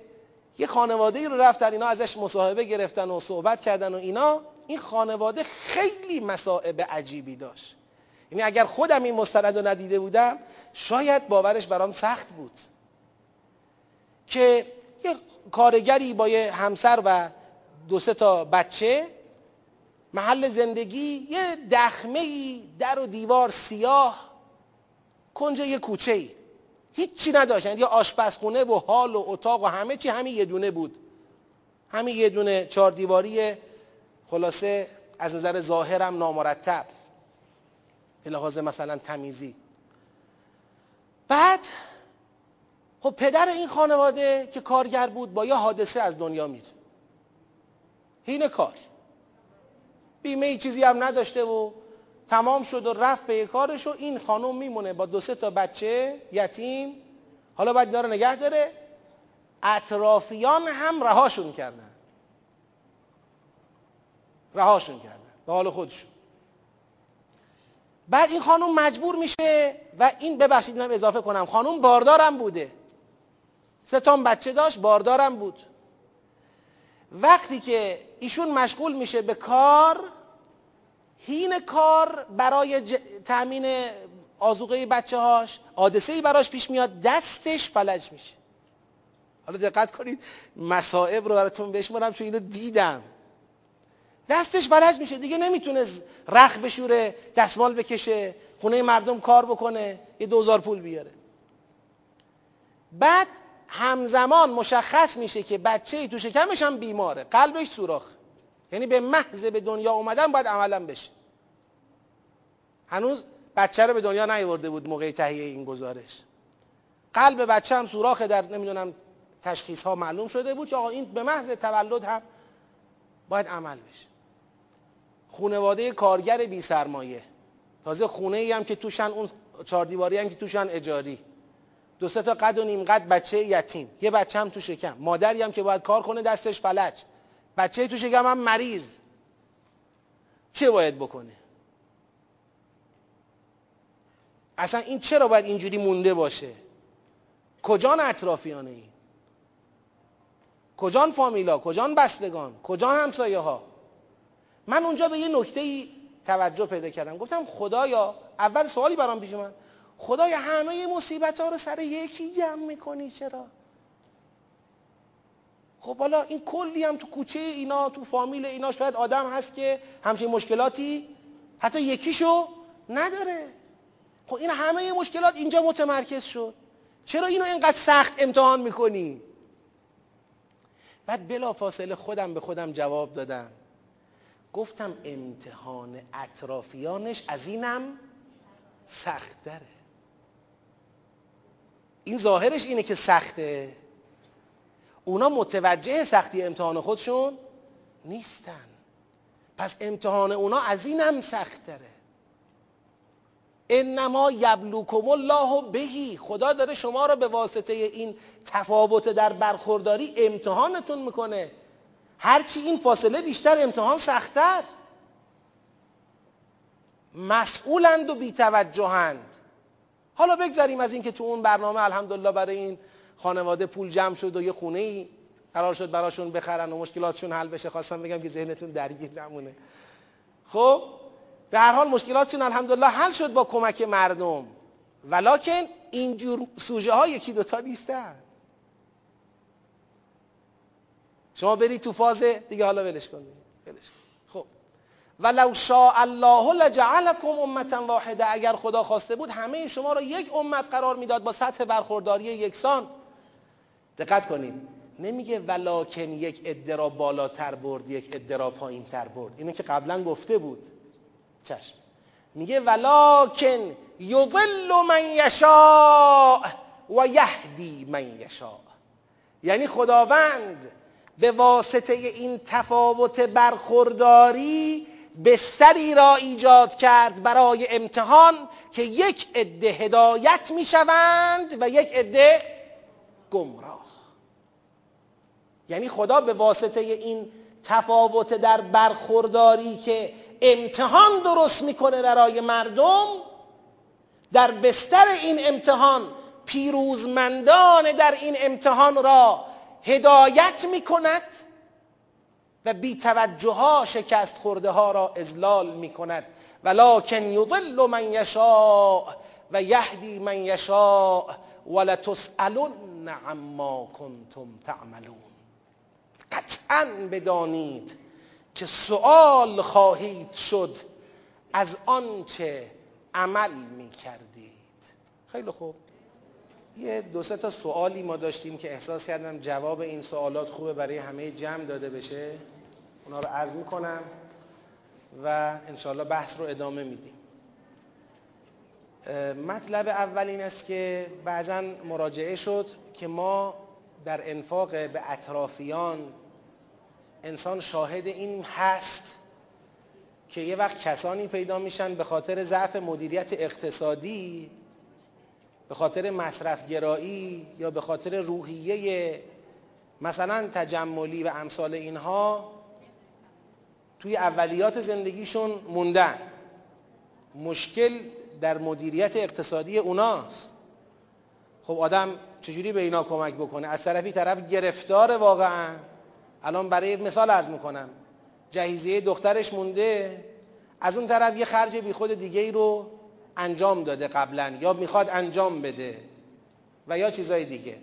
یه خانواده رو رفتن اینا ازش مصاحبه گرفتن و صحبت کردن و اینا. این خانواده خیلی مسائب عجیبی داشت. یعنی اگر خودم این مستند رو ندیده بودم شاید باورش برام سخت بود که یه کارگری با یه همسر و دو سه تا بچه محل زندگی یه دخمه ای در و دیوار سیاه کنج یه کوچه ای. هیچی نداشتن یعنی یه آشپزخونه و حال و اتاق و همه چی همین یه دونه بود. همین یه دونه چهار دیواری خلاصه از نظر ظاهرم نامرتب. به لحاظ مثلا تمیزی. بعد خب پدر این خانواده که کارگر بود با یه حادثه از دنیا میره. هین کار. بیمه ای چیزی هم نداشته و تمام شد و رفت به کارش و این خانم میمونه با دو سه تا بچه یتیم. حالا باید داره نگه داره. اطرافیان هم رهاشون کردن. رهاشون کردن. به حال خودشون. بعد این خانم مجبور میشه و این ببخشید اینم اضافه کنم خانم باردارم بوده. سه تا بچه داشت باردارم بود. وقتی که ایشون مشغول میشه به کار هین کار برای ج... تأمین آزوقه بچه هاش حادثه براش پیش میاد دستش فلج میشه. حالا دقت کنید مصائب رو براتون بشمارم چون اینو دیدم. دستش فلج میشه. دیگه نمی‌تونه رخ بشوره دستمال بکشه خونه مردم کار بکنه یه دوزار پول بیاره. بعد همزمان مشخص میشه که بچه ای تو شکمش هم بیماره. قلبش سوراخ. یعنی به محض به دنیا اومدن باید عملا بشه. هنوز بچه رو به دنیا نیورده بود موقع تهیه این گزارش. قلب بچه هم سوراخ در نمی‌دونم تشخیص ها معلوم شده بود که آقا این به محض تولد هم باید عمل بشه. خونواده کارگر بی سرمایه. تازه خونه ای هم که توشن اون چهار دیواری هم که توشن اجاری. دو سه تا قد و نیم قد بچه یتیم. یه بچه هم تو شکم. مادری هم که باید کار کنه دستش فلج. بچه تو شکم هم مریض. چه باید بکنه؟ اصلا این چرا باید اینجوری مونده باشه؟ کجان اطرافیان این؟ کجان فامیلا؟ کجان بستگان؟ کجان همسایه ها من اونجا به یه نکته ای توجه پیدا کردم. گفتم خدایا اول سوالی برام پیش اومد. خدایا همه مصیبت ها رو سر یکی جمع می‌کنی؟ چرا؟ خب حالا این کلی هم تو کوچه اینا تو فامیل اینا شاید آدم هست که همچین مشکلاتی حتی یکیشو نداره. خب این همه مشکلات اینجا متمرکز شد. چرا اینو اینقدر سخت امتحان می‌کنی؟ بعد بلا فاصله خودم به خودم جواب دادم. گفتم امتحان اطرافیانش از اینم سخت داره این ظاهرش اینه که سخته. اونا متوجه سختی امتحان خودشون نیستن. پس امتحان اونا از اینم سخت داره انما یبلوکم الله بهی. خدا داره شما رو به واسطه این تفاوت در برخورداری امتحانتون می‌کنه. هرچی این فاصله بیشتر امتحان سختتر. مسئولند و بیتوجهند. حالا بگذاریم از اینکه تو اون برنامه الحمدلله برای این خانواده پول جمع شد و یه خونه ای قرار شد براشون بخرن و مشکلاتشون حل بشه. خواستم بگم که ذهنتون درگیر نمونه. خب به هر حال مشکلاتشون الحمدلله حل شد با کمک مردم. ولکن اینجور سوژه ها یکی دوتا نیستن. شما برید تو فاز دیگه حالا ولش کنید ولش خب. ولو شاء الله لجعلکم امتا واحده. اگر خدا خواسته بود همه شما را یک امت قرار می‌داد با سطح برخورداری یکسان. دقت کنید نمیگه ولکن یک ادرا بالاتر برد یک ادرا پایین تر برد. اینو که قبلا گفته بود. چشم. میگه ولکن یضل من یشاء و یهدی من یشاء. یعنی خداوند به واسطه این تفاوت برخورداری بستری را ایجاد کرد برای امتحان که یک عده هدایت می‌شوند و یک عده گمراه. یعنی خدا به واسطه این تفاوت در برخورداری که امتحان درست می‌کنه برای مردم در بستر این امتحان پیروزمندان در این امتحان را هدایت می‌کند و بی توجه ها شکست خورده ها را ازلال می‌کند. ولکن یضل من یشاء و یهدی من یشاء ولتسالن عما کنتم تعملون. قطعا بدانید که سوال خواهید شد از آنچه عمل می کردید خیلی خوب. یه دو سه تا سوالی ما داشتیم که احساس کردم جواب این سوالات خوبه برای همه جمع داده بشه. اونا رو عرض می‌کنم و انشالله بحث رو ادامه میدیم. مطلب اول این است که بعضا مراجعه شد که ما در انفاق به اطرافیان انسان شاهد این هست که یه وقت کسانی پیدا میشن به خاطر ضعف مدیریت اقتصادی به خاطر مصرف گرایی یا به خاطر روحیه مثلا تجملی و امثال اینها توی اولیات زندگیشون موندن. مشکل در مدیریت اقتصادی اوناست. خب آدم چجوری به اینا کمک بکنه؟ از طرفی طرف گرفتار واقعا. الان برای مثال عرض می‌کنم. جهیزیه دخترش مونده از اون طرف یه خرج بی خود دیگه ای رو انجام داده قبلا یا می‌خواد انجام بده و یا چیزای دیگه.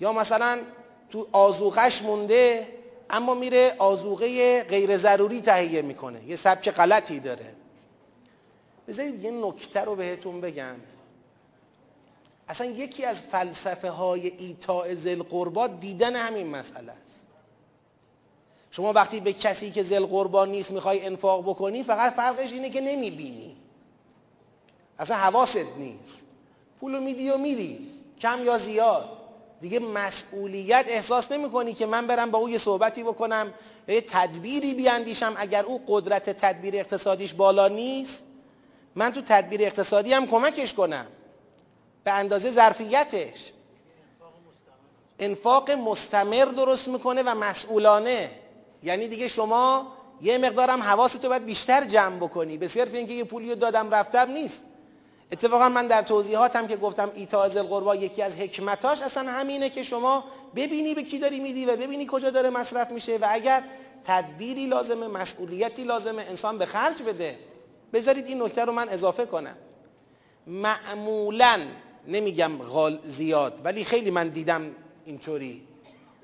یا مثلا تو آزوغش مونده اما میره آزوغه غیر ضروری تهیه می‌کنه. یه سبک غلطی داره. بذارید یه نکته رو بهتون بگم. اصلا یکی از فلسفه های ایتاء زل قربات دیدن همین مسئله است. شما وقتی به کسی که زل قربان نیست می‌خوای انفاق بکنی فقط فرقش اینه که نمی‌بینی. اصلا حواست نیست. پولو میدی و میری؟ کم یا زیاد؟ دیگه مسئولیت احساس نمی کنی که من برم با او یه صحبتی بکنم یه تدبیری بیاندیشم اگر او قدرت تدبیر اقتصادیش بالا نیست؟ من تو تدبیر اقتصادی هم کمکش کنم. به اندازه ظرفیتش. انفاق مستمر درست می‌کنه و مسئولانه. یعنی دیگه شما یه مقدارم حواستو باید بیشتر جمع بکنی. به صرف اینکه یه پولی دادم رفتم نیست. اتفاقا من در توضیحاتم که گفتم ایتا قربا یکی از حکمتاش اصلا همینه که شما ببینی به کی داری میدی و ببینی کجا داره مصرف میشه و اگر تدبیری لازمه مسئولیتی لازمه انسان به خرج بده بذارید این نکته رو من اضافه کنم. معمولا نمیگم غال زیاد ولی خیلی من دیدم اینطوری.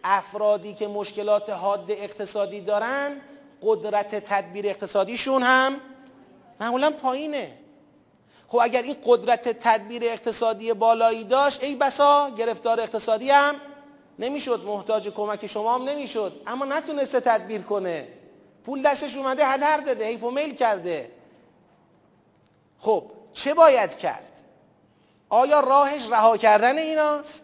افرادی که مشکلات حاد اقتصادی دارن قدرت تدبیر اقتصادیشون هم معمولا پایینه. خب اگر این قدرت تدبیر اقتصادی بالایی داشت ای بسا گرفتار اقتصادی هم نمی‌شد محتاج کمک شما هم نمی‌شد. اما نتونسته تدبیر کنه. پول دستش اومده هدر داده حیف و میل کرده. خب چه باید کرد؟ آیا راهش رها کردن ایناست؟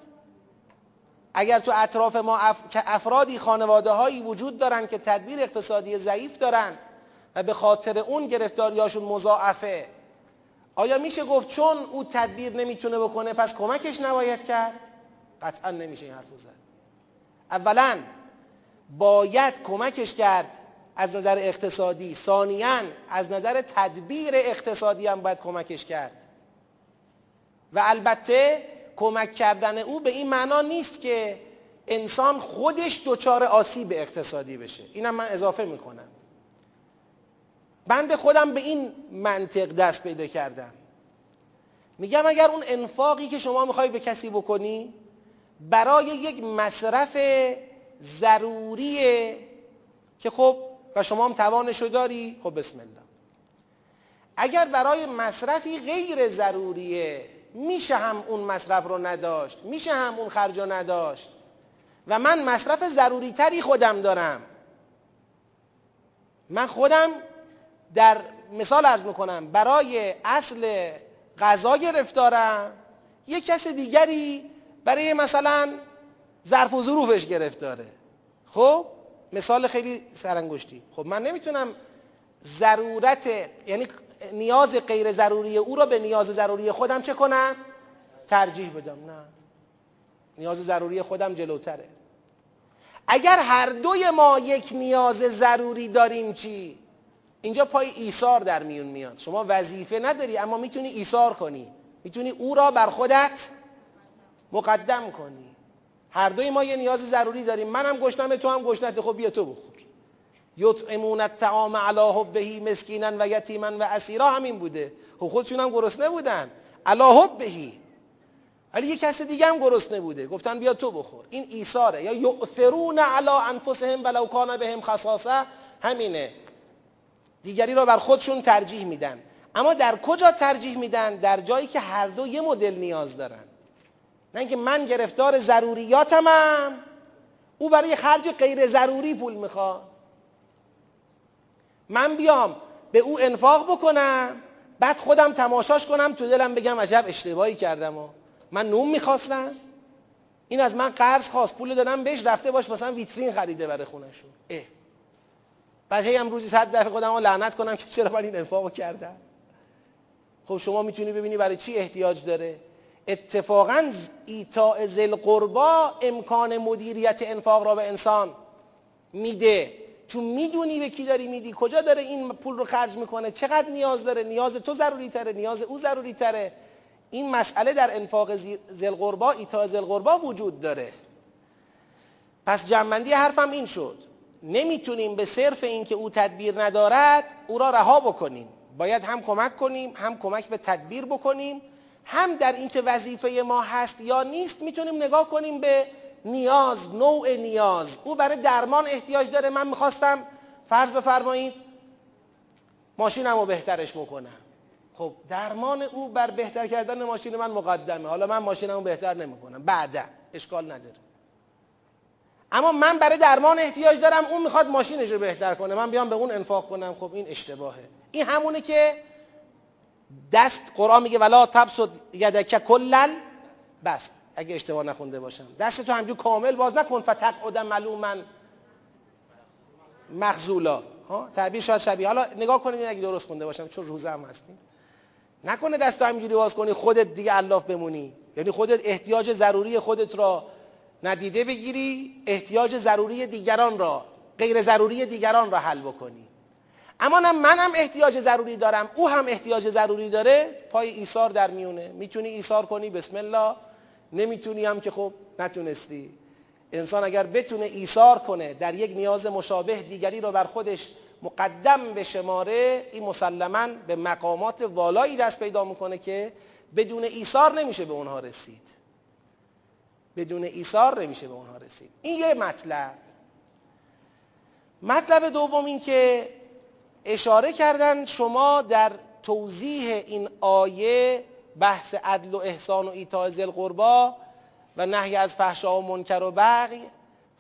اگر تو اطراف ما افرادی خانواده هایی وجود دارن که تدبیر اقتصادی ضعیف دارن و به خاطر اون گرفتاریاشون مضاعفه آیا میشه گفت چون او تدبیر نمی‌تونه بکنه پس کمکش نباید کرد؟ قطعا نمیشه این حرف زد. اولا باید کمکش کرد از نظر اقتصادی. ثانیا از نظر تدبیر اقتصادی هم باید کمکش کرد. و البته کمک کردن او به این معنا نیست که انسان خودش دچار آسیب اقتصادی بشه. اینم من اضافه می‌کنم. بند خودم به این منطق دست پیدا کردم. میگم اگر اون انفاقی که شما می‌خوای به کسی بکنی برای یک مصرف ضروریه که خب و شما هم توانشو داری خب بسم الله. اگر برای مصرفی غیر ضروریه میشه هم اون مصرف رو نداشت میشه هم اون خرج رو نداشت. و من مصرف ضروری تری خودم دارم. من خودم در مثال ارز می‌کنم برای اصل غذا گرفتارم یک کس دیگری برای مثلا ظرف و ظروفش گرفتاره. خب مثال خیلی سرانگشتی. خب من نمی‌تونم ضرورت یعنی نیاز غیر ضروری او را به نیاز ضروری خودم چه کنم؟ ترجیح بدم. نه. نیاز ضروری خودم جلوتره. اگر هر دوی ما یک نیاز ضروری داریم چی؟ اینجا پای ایثار در میون میاد. شما وظیفه نداری اما می‌تونی ایثار کنی. می‌تونی او را بر خودت مقدم کنی. هر دوی ما یه نیاز ضروری داریم. منم گشنم تو هم گشنت. خب بیا تو بخور. یطعمون الطعام علی حبه مسکینا و یتیما و اسیرا همین بوده. خب خودشون هم گرسنه بودن. علی حبه. ولی یه کس دیگه هم گرسنه بوده. گفتن بیا تو بخور. این ایثاره. یا یؤثرون علی انفسهم ولو کان بهم خصاصه. همینه. دیگری را بر خودشون ترجیح میدن. اما در کجا ترجیح میدن؟ در جایی که هر دو یه مدل نیاز دارن. نه اینکه من گرفتار ضروریاتمم او برای خرج غیر ضروری پول می‌خواد. من بیام به او انفاق بکنم بعد خودم تماشاش کنم تو دلم بگم عجب اشتباهی کردم و من نوم می‌خواستم. این از من قرض خواست پول دادم بهش رفته باش مثلا ویترین خریده برای خونشون اه. بعد هی هم روزی صد دفعه خودم رو لعنت کنم که چرا من این انفاقو کردم؟ خب شما می‌تونی ببینی برای چی احتیاج داره؟ اتفاقا ایتاء ذل قربا امکان مدیریت انفاق را به انسان میده. چون می‌دونی به کی داری میدی کجا داره این پول رو خرج می‌کنه چقدر نیاز داره؟ نیاز تو ضروری تره نیاز او ضروری تره این مسئله در انفاق ذل قربا ایتاء ذل قربا وجود داره. پس جنبندی حرفم این شد. نمی‌تونیم به صرف اینکه او تدبیر ندارد او را رها بکنیم. باید هم کمک کنیم هم کمک به تدبیر بکنیم. هم در اینکه وظیفه ما هست یا نیست می‌تونیم نگاه کنیم به نیاز نوع نیاز. او برای درمان احتیاج داره. من می‌خواستم فرض بفرمایید ماشینم رو بهترش بکنم. خب درمان او بر بهتر کردن ماشین من مقدمه. حالا من ماشینم رو بهتر نمی‌کنم. بعدا اشکال نداره. اما من برای درمان احتیاج دارم اون می‌خواد ماشینش رو بهتر کنه. من بیام به اون انفاق کنم. خب این اشتباهه. این همونه که دست قرآن میگه ولا تبسط یدک کلن بس اگه اشتباه نخونده باشم. دست تو همجور کامل باز نکن. فتقعد ملوما مخزولا ها؟ تعبیر شاید شبیه. حالا نگاه کنیم اگه درست خونده باشم. چون روزه هم هستیم. نکنه دست همینجوری باز کنی خودت دیگه الاف بمونی. یعنی خودت احتیاج ضروری خودت را ندیده بگیری احتیاج ضروری دیگران را غیر ضروری دیگران را حل بکنی. اما نه منم احتیاج ضروری دارم او هم احتیاج ضروری داره. پای ایثار در میونه. می‌تونی ایثار کنی؟ بسم الله. نمی‌تونی هم که خب نتونستی. انسان اگر بتونه ایثار کنه در یک نیاز مشابه دیگری رو بر خودش مقدم به شماره این مسلما به مقامات والایی دست پیدا می‌کنه که بدون ایثار نمیشه به اونها رسید. بدون ایثار نمیشه به اونها رسید. این یه مطلب. مطلب دوم این که اشاره کردن شما در توضیح این آیه بحث عدل و احسان و ایتاء القربا و نهی از فحشا و منکر و بغی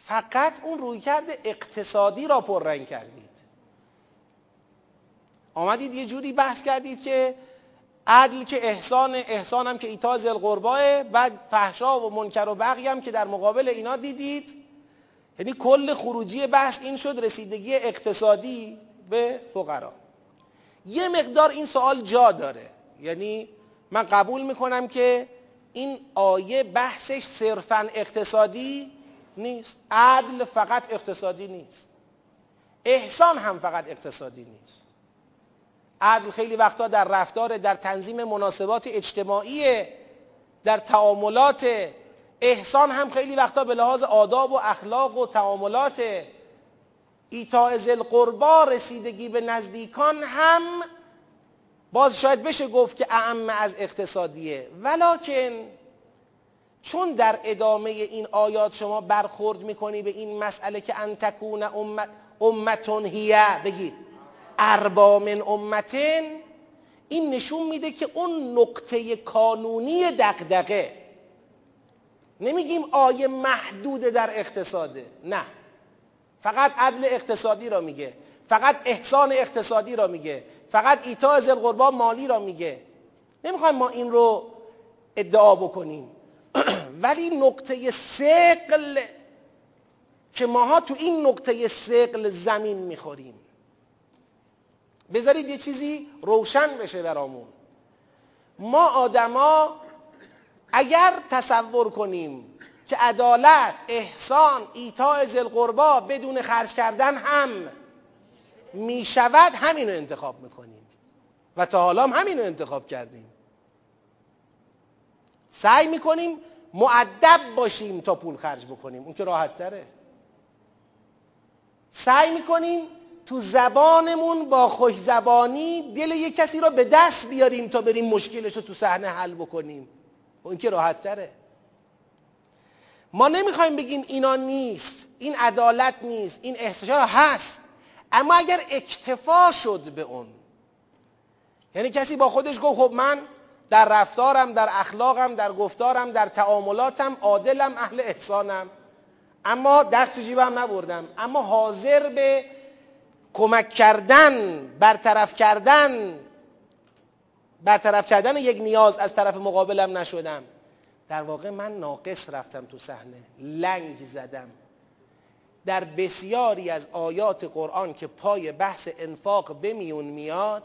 فقط اون رویکرد اقتصادی را پررنگ کردید. آمدید یه جوری بحث کردید که عدل که احسان احسان هم که ایتاء ذی القربا بعد فحشا و منکر و بغی هم که در مقابل اینا دیدید. یعنی کل خروجی بحث این شد رسیدگی اقتصادی به فقرا. یه مقدار این سوال جا داره. یعنی من قبول می‌کنم که این آیه بحثش صرفا اقتصادی نیست. عدل فقط اقتصادی نیست. احسان هم فقط اقتصادی نیست. عدل خیلی وقتا در رفتار در تنظیم مناسبات اجتماعی در تعاملات احسان هم خیلی وقتا به لحاظ آداب و اخلاق و تعاملات ایتاء ذل قربا رسیدگی به نزدیکان هم باز شاید بشه گفت که اعم از اقتصادیه. ولکن چون در ادامه این آیات شما برخورد می‌کنی به این مسئله که انتکون امت امتون هیه بگید. اربا من امتن این نشون میده که اون نقطه کانونی دقدقه نمیگیم آیه محدود در اقتصاده نه. فقط عدل اقتصادی را میگه فقط احسان اقتصادی را میگه فقط ایتا زلقربا مالی را میگه. نمی‌خوایم ما این رو ادعا بکنیم. ولی نقطه سقل که ماها تو این نقطه سقل زمین می‌خوریم. بذارید یه چیزی روشن بشه برامون. ما آدما اگر تصور کنیم که عدالت احسان ایتاء زلقربا بدون خرج کردن هم می‌شود همینو انتخاب می‌کنیم. و تا حالا هم همینو انتخاب کردیم. سعی می‌کنیم معدب باشیم تا پول خرج بکنیم. اون که راحت تره. سعی می‌کنیم تو زبانمون با خوش زبانی دل یک کسی را به دست بیاریم تا بریم مشکلش رو تو صحنه حل بکنیم. اون که راحت تره. ما نمی‌خوایم بگیم اینا نیست این عدالت نیست این احساس هست. اما اگر اکتفا شد به اون یعنی کسی با خودش گفت خب من در رفتارم در اخلاقم در گفتارم در تعاملاتم عادلم اهل احسانم. اما دست تو جیبم نبردم. اما حاضر به کمک کردن برطرف کردن. برطرف کردن یک نیاز از طرف مقابلم نشدم. در واقع من ناقص رفتم تو صحنه. لنگ زدم. در بسیاری از آیات قرآن که پای بحث انفاق بمیون میاد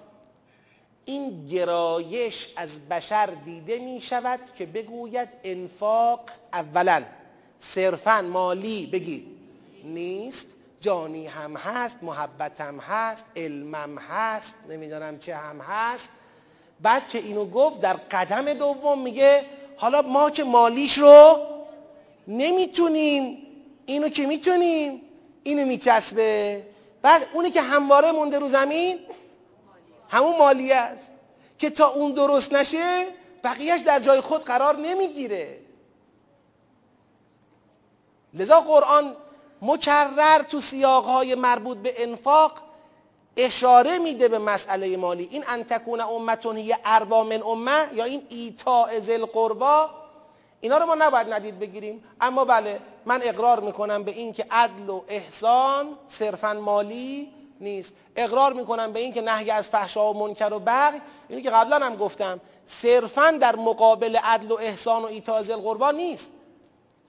این گرایش از بشر دیده می شود که بگوید انفاق اولا. صرفا مالی بگید نیست. جانی هم هست محبت هم هست علمم هست نمی‌دانم چه هم هست. بعد که اینو گفت در قدم دوم میگه حالا ما که مالیش رو نمی‌تونیم اینو که می‌تونیم اینو میچسبه. بعد اونی که همواره مونده رو زمین همون مالیه است. که تا اون درست نشه بقیهش در جای خود قرار نمی‌گیره. لذا قرآن مکرر تو سیاقهای مربوط به انفاق اشاره میده به مسئله مالی. این انتکون امتون هی اربا من امه یا این ایتاء ذل قربا اینا رو ما نباید ندید بگیریم. اما بله من اقرار می‌کنم به این که عدل و احسان صرفا مالی نیست. اقرار می‌کنم به این که نهی از فحشا و منکر و بغی. اینی که قبلا هم گفتم صرفا در مقابل عدل و احسان و ایتاء ذل قربا نیست.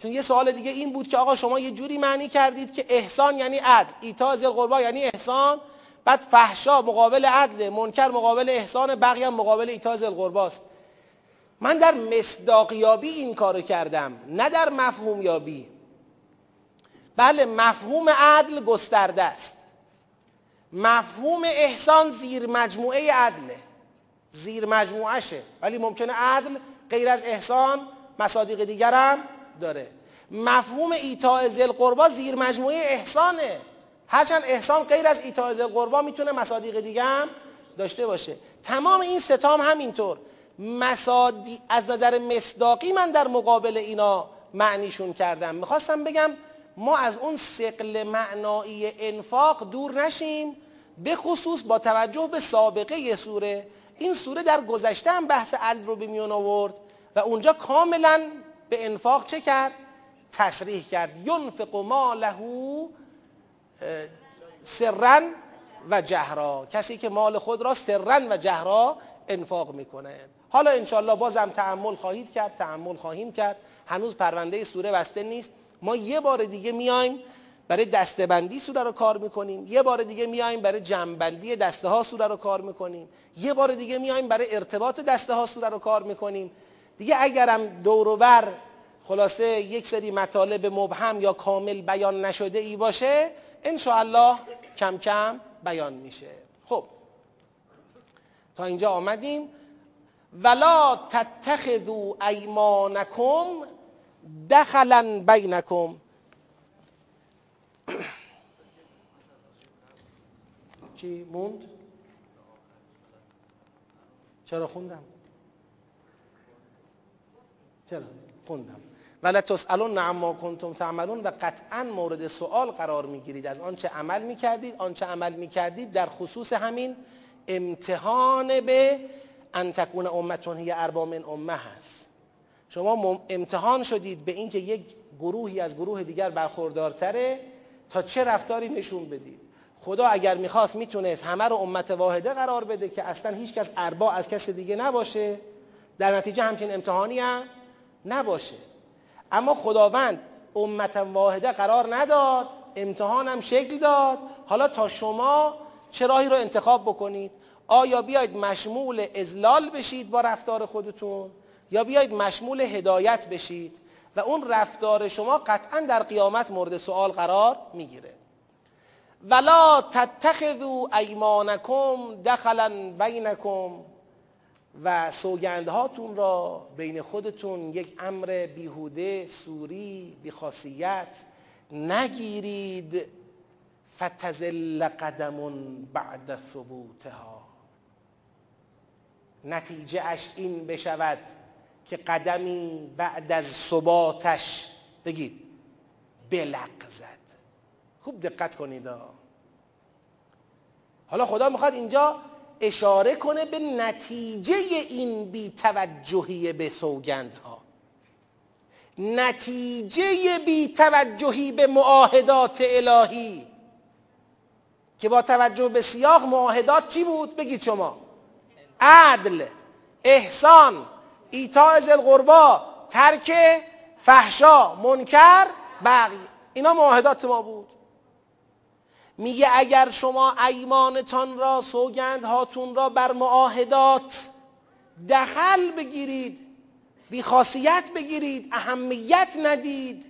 چون یه سوال دیگه این بود که آقا شما یه جوری معنی کردید که احسان یعنی عدل ایتاء ذل قربا یعنی احسان بعد فحشا مقابل عدل منکر مقابل احسان بقیه هم مقابل ایتاء ذل قرباست من در مصداقیابی این کارو کردم نه در مفهوم یابی بله مفهوم عدل گسترده است. مفهوم احسان زیر مجموعه عدله. زیر مجموعشه ولی ممکنه عدل غیر از احسان مصادیق دیگر داره. مفهوم ایتاء ذل قربا زیر مجموعه احسانه. هرچند احسان غیر از ایتاء ذل قربا می‌تونه مصادیق دیگه هم داشته باشه. تمام این ستام همینطور. مصادی از نظر مصداقی من در مقابل اینا معنیشون کردم. می‌خواستم بگم ما از اون سقل معنایی انفاق دور نشیم به خصوص با توجه به سابقه سوره. این سوره در گذشته هم بحث عدل رو به آورد و اونجا کاملا به انفاق چه کرد؟ تصریح کرد. ینفق ماله سرن و جهرا. کسی که مال خود را سرن و جهرا انفاق می‌کنه. حالا انشالله بازم تعمل خواهید کرد تعمل خواهیم کرد. هنوز پرونده سوره بسته نیست. ما یه بار دیگه میایم برای دستبندی سوره رو کار می‌کنیم. یه بار دیگه میایم برای جمعبندی دسته ها سوره رو کار می‌کنیم. یه بار دیگه میایم برای ارتباط دسته ها سوره رو کار می‌کنیم. دیگه اگرم دور بر خلاصه یک سری مطالب مبهم یا کامل بیان نشده ای باشه ان کم کم بیان میشه. خب. تا اینجا آمدیم. ولا تتخذوا ایمانکم دخلا بینکم. چی موند؟ چرا خوندم؟ چرا؟ خوندم. ولا تسالون عما کنتم تعملون و قطعا مورد سوال قرار می‌گیرید. از آنچه عمل می‌کردید آنچه عمل می‌کردید در خصوص همین امتحان به ان تکون امتون هی اربا من امه هست. شما امتحان شدید به اینکه یک گروهی از گروه دیگر برخوردارتره تا چه رفتاری نشون بدید؟ خدا اگر می‌خواست می‌تونست همه رو امت واحده قرار بده که اصلا هیچ کس اربا از کس دیگه نباشه. در نتیجه همچین امتحانی هم نباشه. اما خداوند امت واحده قرار نداد امتحانم شکل داد. حالا تا شما چه راهی رو انتخاب بکنید؟ آیا بیاید مشمول ازلال بشید با رفتار خودتون؟ یا بیاید مشمول هدایت بشید؟ و اون رفتار شما قطعا در قیامت مورد سوال قرار می‌گیره. ولا تتخذوا ایمانکم دخلا بینکم و سوگندهاتون را بین خودتون یک امر بیهوده سوری بیخاصیت نگیرید. فتزل قدم بعد ثبوتها. نتیجه اش این بشود که قدمی بعد از ثباتش بگید بلغزد. خوب دقت کنید حالا خدا می‌خواد اینجا اشاره کنه به نتیجه این بیتوجهی به سوگندها. نتیجه بیتوجهی به معاهدات الهی. که با توجه به سیاق معاهدات چی بود؟ بگید شما. عدل احسان ایتاء ذی القربا ترک فحشا منکر بقیه اینا معاهدات ما بود. میگه اگر شما ایمانتان را سوگندهاتون را بر معاهدات دخل بگیرید بیخاصیت بگیرید اهمیت ندید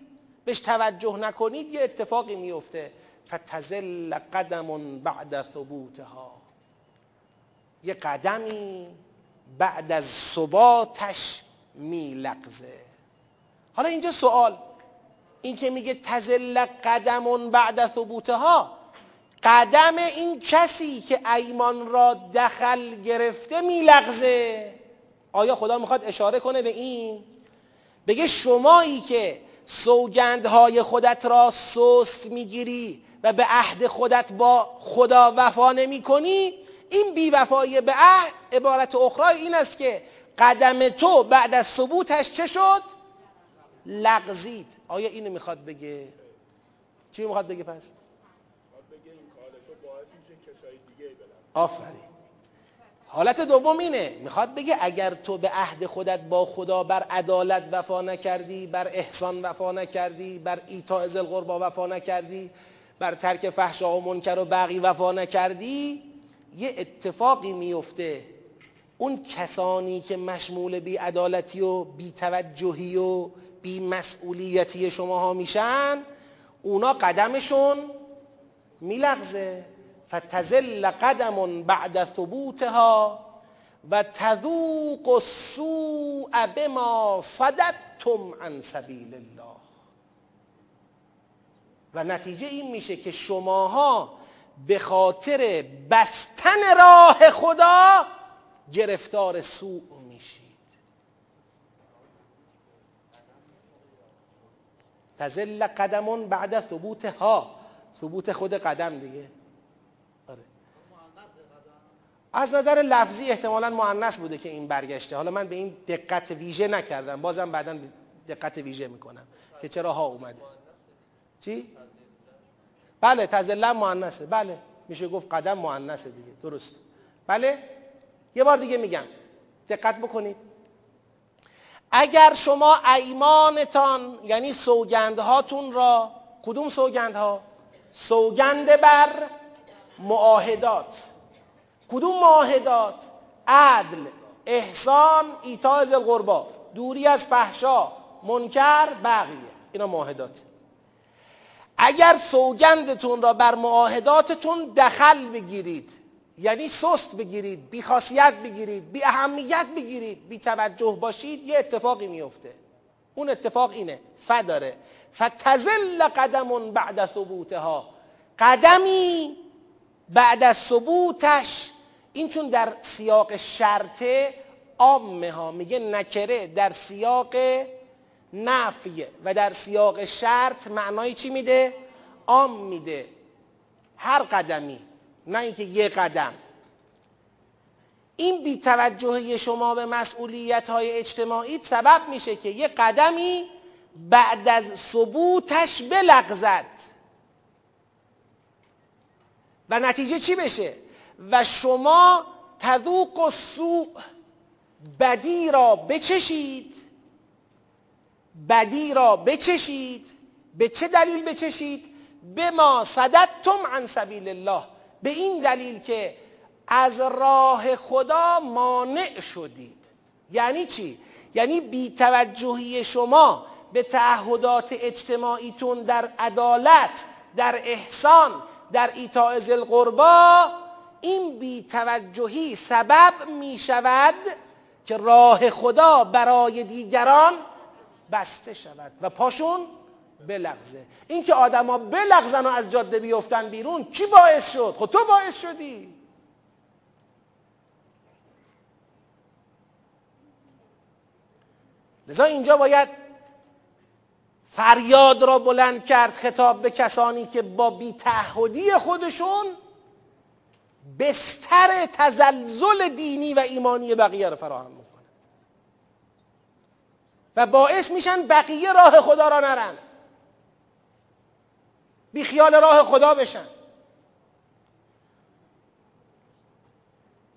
بهش توجه نکنید یه اتفاقی میفته. فتزل قدم بعد ثبوتها. یه قدمی بعد از ثباتش میلغزه. حالا اینجا سوال. این که میگه تزل قدم بعد ثبوتها قدم این کسی که ایمان را دخل گرفته میلغزه آیا خدا می‌خواد اشاره کنه به این بگه شمایی که سوگندهای خودت را سست می‌گیری و به عهد خودت با خدا وفا نمی کنی این بیوفایی به عهد عبارت اخرى این است که قدم تو بعد از ثبوتش چه شد؟ لغزید آیا اینو می‌خواد بگه؟ چی می‌خواد بگه پس؟ آفرین. حالت دوم اینه می‌خواد بگه اگر تو به عهد خودت با خدا بر عدالت وفا نکردی بر احسان وفا نکردی بر ایتاء ذی القربا وفا نکردی بر ترک فحشا و منکر و بقی وفا نکردی یه اتفاقی میفته. اون کسانی که مشمول بی عدالتی و بی توجهی و بی مسئولیتی شماها میشن اونا قدمشون میلغزه. فتزل قدم بعد ثبوتها و تذوق السوء بما صددتم عن سبیل الله. و نتیجه این میشه که شماها به خاطر بستن راه خدا گرفتار سوء میشید. تزل قدم بعد ثبوتها. ثبوت خود قدم دیگه آره. از نظر لفظی احتمالا معنیس بوده که این برگشته. حالا من به این دقت ویژه نکردم. بازم بعدا دقت ویژه می‌کنم که چرا ها اومده. چی؟ بله تزلم مؤنثه. بله میشه گفت قدم مؤنثه دیگه. درست. بله؟ یه بار دیگه میگم. دقت بکنید. اگر شما ایمانتان یعنی سوگندهاتون را کدوم سوگندها؟ سوگند بر معاهدات. کدوم معاهدات عدل احسان ایتاء القربا. دوری از فحشا منکر بقیه اینا معاهدات اگر سوگندتون را بر معاهداتتون دخل بگیرید یعنی سست بگیرید بی خاصیت بگیرید بی اهمیت بگیرید بی توجه باشید یه اتفاقی میفته. اون اتفاق اینه. فداره فتزل قدم بعد ثبوتها. قدمی بعد از ثبوتش این چون در سیاق شرطه عامه ها میگه نکره در سیاق نفی و در سیاق شرط معنای چی میده؟ عام میده. هر قدمی نه اینکه یه قدم. این بیتوجهی شما به مسئولیت های اجتماعی سبب میشه که یه قدمی بعد از ثبوتش بلغزد. و نتیجه چی بشه؟ و شما تذوق و سوء بدی را بچشید. بدی را بچشید. به چه دلیل بچشید؟ به ما صددتم عن سبیل الله. به این دلیل که از راه خدا مانع شدید. یعنی چی؟ یعنی بیتوجهی شما به تعهدات اجتماعیتون در عدالت در احسان در ایتاء القربا این بیتوجهی سبب می شود که راه خدا برای دیگران بسته شود و پاشون بلغزه. این که آدما بلغزن و از جاده بیفتن بیرون کی باعث شد؟ خب تو باعث شدی. لذا اینجا باید فریاد را بلند کرد خطاب به کسانی که با بیتعهدی خودشون بستر تزلزل دینی و ایمانی بقیه رو فراهم می‌کنن و باعث میشن بقیه راه خدا را نرن. بی خیال راه خدا بشن.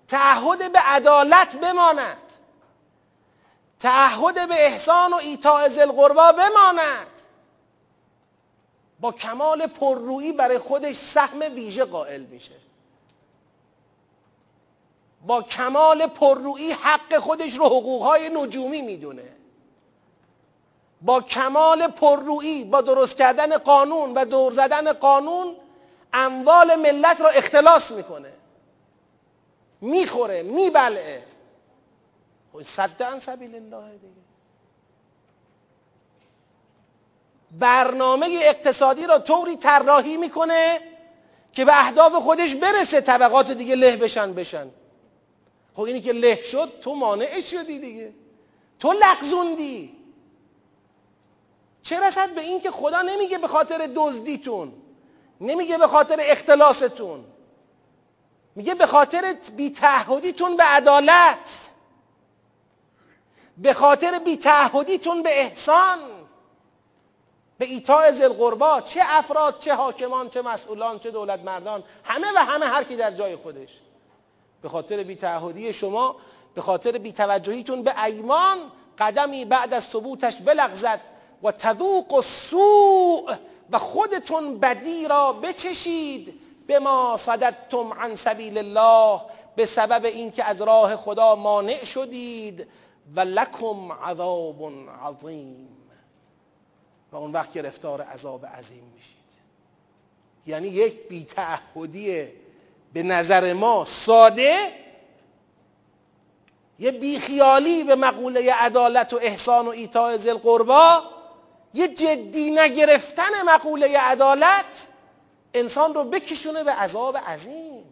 تعهد به عدالت بماند. تعهد به احسان و ایتاء القربا بماند. با کمال پررویی برای خودش سهم ویژه قائل میشه. با کمال پررویی حق خودش رو حقوقهای نجومی می‌دونه. با کمال پررویی با درست کردن قانون و دور زدن قانون اموال ملت را اختلاس می‌کنه. می‌خوره میبلعه. خب صد عن سبیل الله دیگه. برنامه اقتصادی را طوری طراحی می‌کنه که به اهداف خودش برسه طبقات دیگه له بشن بشن. خب اینی که له شد تو مانع شدی دیگه. تو لغزوندی. چه رسد به این که خدا نمیگه به خاطر دزدیتون نمیگه به خاطر اختلاستون میگه به خاطر بیتعهدیتون به عدالت به خاطر بیتعهدیتون به احسان به ایتاء ذی چه افراد چه حاکمان چه مسئولان چه دولت مردان همه و همه هر کی در جای خودش. به خاطر بیتعهدی شما به خاطر بیتوجهیتون به ایمان قدمی بعد از ثبوتش بلغزد. و تذوق و سوء و خودتون بدی را بچشید. به ما صددتم عن سبیل الله به سبب اینکه از راه خدا مانع شدید. و لکم عذاب عظیم. و اون وقت گرفتار عذاب عظیم میشید. یعنی یک بیتعهدی به نظر ما ساده یه بیخیالی به مقوله عدالت و احسان و ایتاء ذی القربا یه جدی نگرفتن مقوله عدالت انسان رو بکشونه به عذاب عظیم.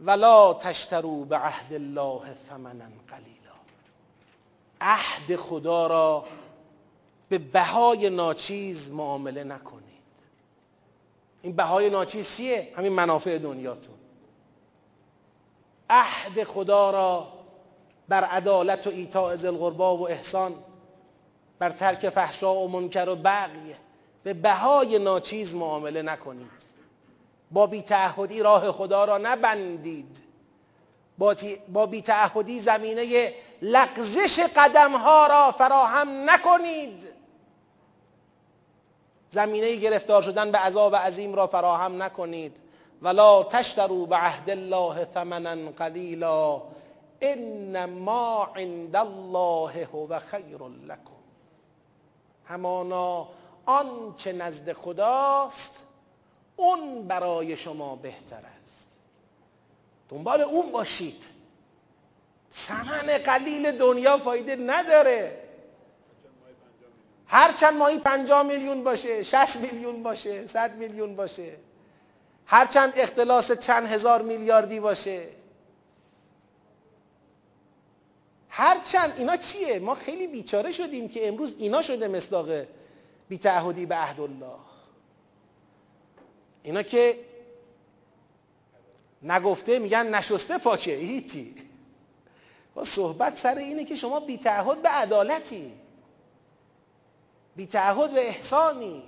ولا تشترو به عهد الله ثمنا قلیلا. عهد خدا را به بهای ناچیز معامله نکنید. این بهای ناچیز چیه؟ همین منافع دنیاتون. عهد خدا را بر عدالت و ایتاء ذی و احسان بر ترک فحشا و منکر و بغی به بهای ناچیز معامله نکنید. با بیتعهدی راه خدا را نبندید. با بیتعهدی زمینه لغزش قدم ها را فراهم نکنید. زمینه گرفتار شدن به عذاب عظیم را فراهم نکنید. ولا تشتروا به عهد الله ثمنا قلیلا ان ما عند الله هو خیر لكم همانا آنچه نزد خداست اون برای شما بهتر است. دنبال اون باشید. ثمن قلیل دنیا فایده نداره. هرچند ماهی 50 میلیون باشه 60 میلیون باشه 100 میلیون باشه. هرچند اختلاس چند هزار میلیاردی باشه. هرچند اینا چیه؟ ما خیلی بیچاره شدیم که امروز اینا شده مصداق بیتعهدی به عهد الله اینا که نگفته میگن نشسته پاکه هیچی. با صحبت سر اینه که شما بیتعهد به عدالتی. بیتعهد به احسانی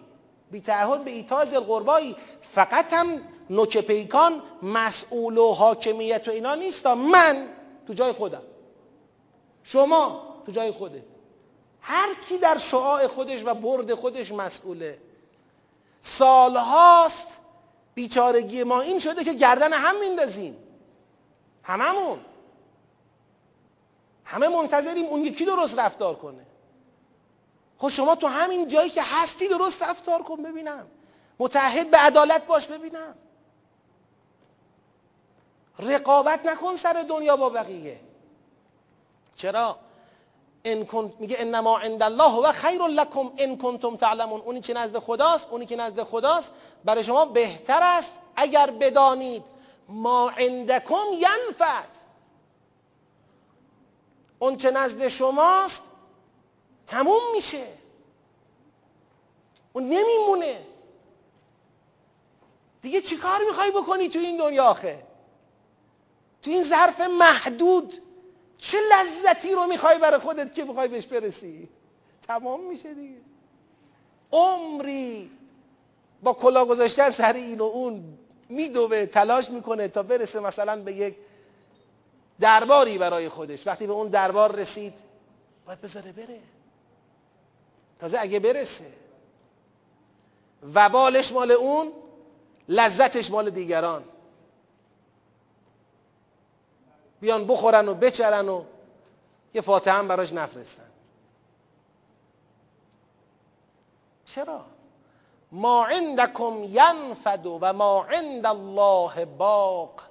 بیتعهد به ایتاز القربایی. فقط هم نوک پیکان مسئول و حاکمیت و اینا نیستا. من تو جای خودم. شما تو جای خوده هر کی در شعاع خودش و برد خودش مسئوله. سالهاست بیچارگی ما این شده که گردن هم میندازیم. هممون. همه منتظریم اون یکی درست رفتار کنه. خب شما تو همین جایی که هستی درست رفتار کن ببینم. متحد به عدالت باش ببینم. رقابت نکن سر دنیا با بقیه. چرا؟ ان کن... میگه انما عند الله و خیر لکم ان کنتم تعلمون. اونی که نزد خداست اونی که نزد خداست. برای شما بهتر است اگر بدانید. ما عندکم ینفد اون چه نزد شماست تموم میشه. اون نمیمونه. دیگه چیکار می‌خوای بکنی تو این دنیا آخه؟ تو این ظرف محدود چه لذتی رو می‌خوای برای خودت که می‌خوای بهش برسی؟ تمام میشه دیگه. عمری با کلا گذاشتن سر این و اون میدوه تلاش می‌کنه تا برسه مثلا به یک درباری برای خودش. وقتی به اون دربار رسید باید بذاره بره. تازه اگه برسه. وبالش مال اون لذتش مال دیگران. بیان بخورن و بچرن و یه فاتحه هم براش نفرستن. چرا؟ ما عندکم ینفد و ما عند الله باق.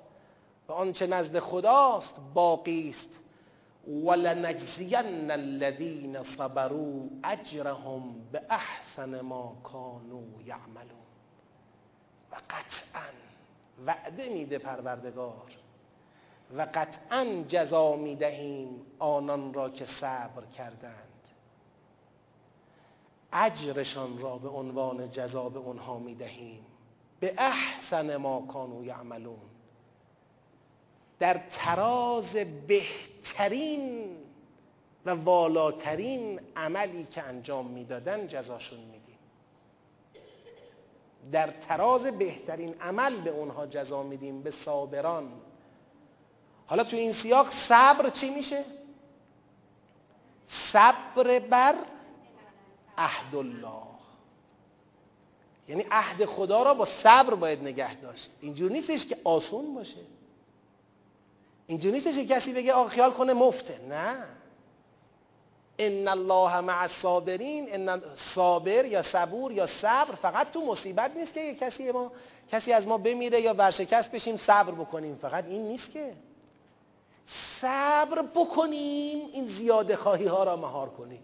و آنچه نزد خداست باقی است. ولنجزین الذین صبروا اجرهم به احسن ما کانوا یعملون. و قطعا وعده میده پروردگار. و قطعا جزا می‌دهیم آنان را که صبر کردند. اجرشان را به عنوان جزا به اونها می‌دهیم. به احسن ما کانوا یعملون. در تراز بهترین و والاترین عملی که انجام می‌دادن جزاشون میدیم. در تراز بهترین عمل به اونها جزا میدیم به صابران. حالا تو این سیاق صبر چی میشه؟ صبر بر عهد الله. یعنی عهد خدا را با صبر باید نگه داشت. اینجور نیستش که آسون باشه. اینجور نیستش که کسی بگه آقا خیال کنه مفته. نه. ان الله مع الصابرین ان صابر یا صبور یا صبر فقط تو مصیبت نیست که کسی ما کسی از ما بمیره یا ورشکست بشیم صبر بکنیم. فقط این نیست که. صبر بکنیم این زیاده خواهی ها را مهار کنیم.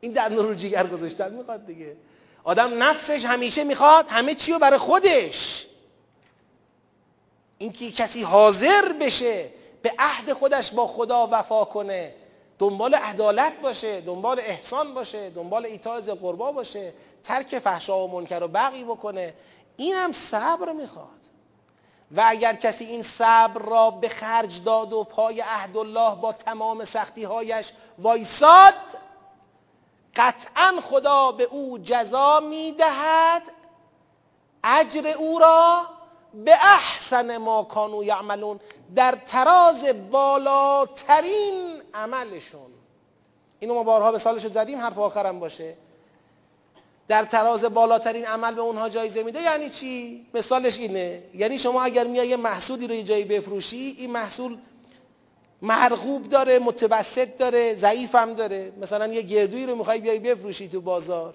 این در نور جیگر گذاشتن می‌خواد دیگه. آدم نفسش همیشه می‌خواد همه چی رو برای خودش. اینکه کسی حاضر بشه به عهد خودش با خدا وفا کنه. دنبال عدالت باشه دنبال احسان باشه دنبال ایتاز قربا باشه ترک فحشا و منکر و بقی بکنه. این هم صبر می‌خواد. و اگر کسی این صبر را به خرج داد و پای عهد الله با تمام سختی هایش وایساد قطعا خدا به او جزا می‌دهد اجر او را به احسن ما کانو یعملون در تراز بالاترین عملشون. اینو ما بارها به سالش زدیم حرف آخرم باشه. در تراز بالاترین عمل به اونها جایزه میده یعنی چی؟ مثالش اینه. یعنی شما اگر میای یه محصولی رو یه جایی بفروشی این محصول مرغوب داره متوسط داره ضعیف هم داره. مثلا یه گردویی رو می‌خوای بیای بفروشی تو بازار.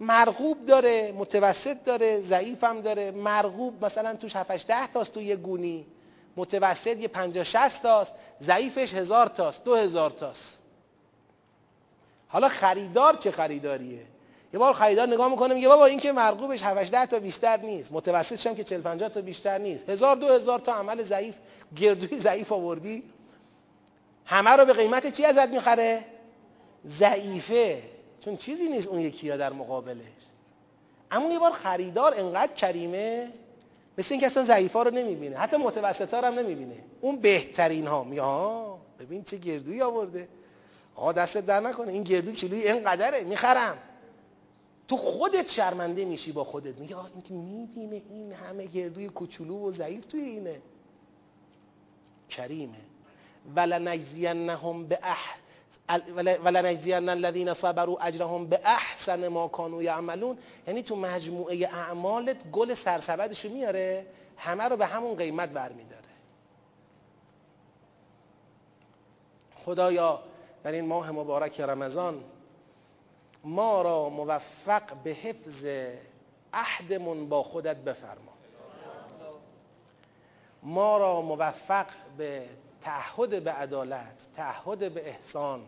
مرغوب داره متوسط داره ضعیف هم داره. مرغوب مثلا توش 7 ده تاست تو یه گونی. متوسط یه 50 60 تاست. ضعیفش هزار تاست دو هزار تاست. حالا خریدار چه خریداریه؟ یه بار خریدار نگاه می‌کنه میگه بابا این که مرغوبش 7 ده تا بیشتر نیست. متوسطش هم که 40 50 تا بیشتر نیست. هزار دو هزار تا عمل ضعیف گردوی ضعیف آوردی. همه رو به قیمت چی ازت می‌خره؟ ضعیفه. چون چیزی نیست اون یکی ها در مقابلش. اما یه بار خریدار انقدر کریمه مثل اینکه اصلا ضعیفا رو نمی‌بینه. حتی متوسطا رو هم نمی‌بینه. اون بهترین ها میگه ببین چه گردویی آورده. آقا دستت در نکنه. این گردو کیلویی اینقدره می‌خرم. تو خودت شرمنده میشی با خودت. میگه آه این که می‌بینه این همه گردوی کوچولو و ضعیف توی اینه. کریمه. ولنجزینهم به اح ولنجزین الذین صبروا اجرهم به احسن ما کانوا یعملون. یعنی تو مجموعه اعمالت گل سرسبدشو میاره همه رو به همون قیمت برمیداره. خدایا در این ماه مبارک رمضان ما را موفق به حفظ عهدمون با خودت بفرما. ما را موفق به تعهد به عدالت تعهد به احسان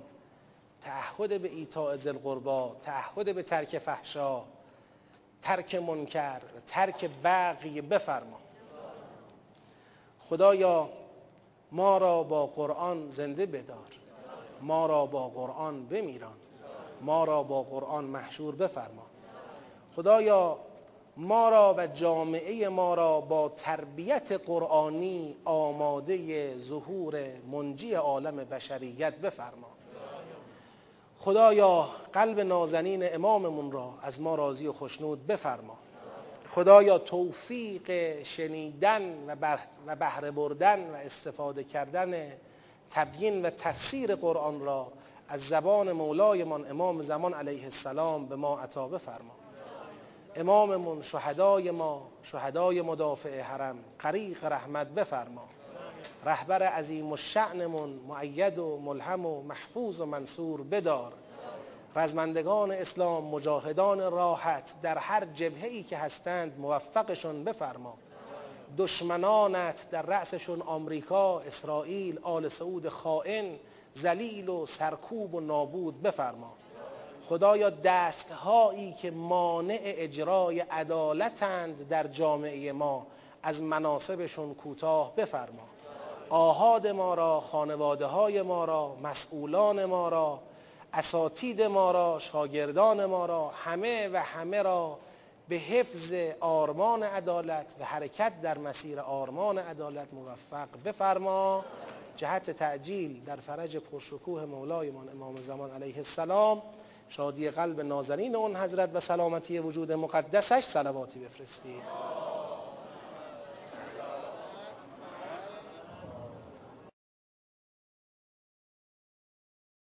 تعهد به ایتاء ذی القربا تعهد به ترک فحشا ترک منکر ترک بغی بفرما. خدایا ما را با قرآن زنده بدار. ما را با قرآن بمیران. ما را با قرآن محشور بفرما. خدایا ما را و جامعه ما را با تربیت قرآنی آماده ظهور منجی عالم بشریت بفرما. خدایا قلب نازنین اماممون را از ما راضی و خشنود بفرما. خدایا توفیق شنیدن و بهره بردن و استفاده کردن تبیین و تفسیر قرآن را از زبان مولایمان امام زمان علیه السلام به ما عطا بفرما. اماممون شهدای ما شهدای مدافع حرم قریق رحمت بفرما. رهبر عظیم و شعنمون معید و ملهم و محفوظ و منصور بدار. رزمندگان اسلام مجاهدان راحت در هر جبهه که هستند موفقشون بفرما. دشمنانت در رأسشون آمریکا، اسرائیل، آل سعود خائن زلیل و سرکوب و نابود بفرما. خدایا دستهایی که مانع اجرای عدالتند در جامعه ما از مناسبشون کوتاه بفرما. آهاد ما را خانواده های ما را مسئولان ما را اساتید ما را شاگردان ما را همه و همه را به حفظ آرمان عدالت و حرکت در مسیر آرمان عدالت موفق بفرما. جهت تعجیل در فرج پرشکوه مولایمان امام زمان علیه السلام. شادی قلب نازنین اون حضرت و سلامتی وجود مقدسش سلواتی بفرستید.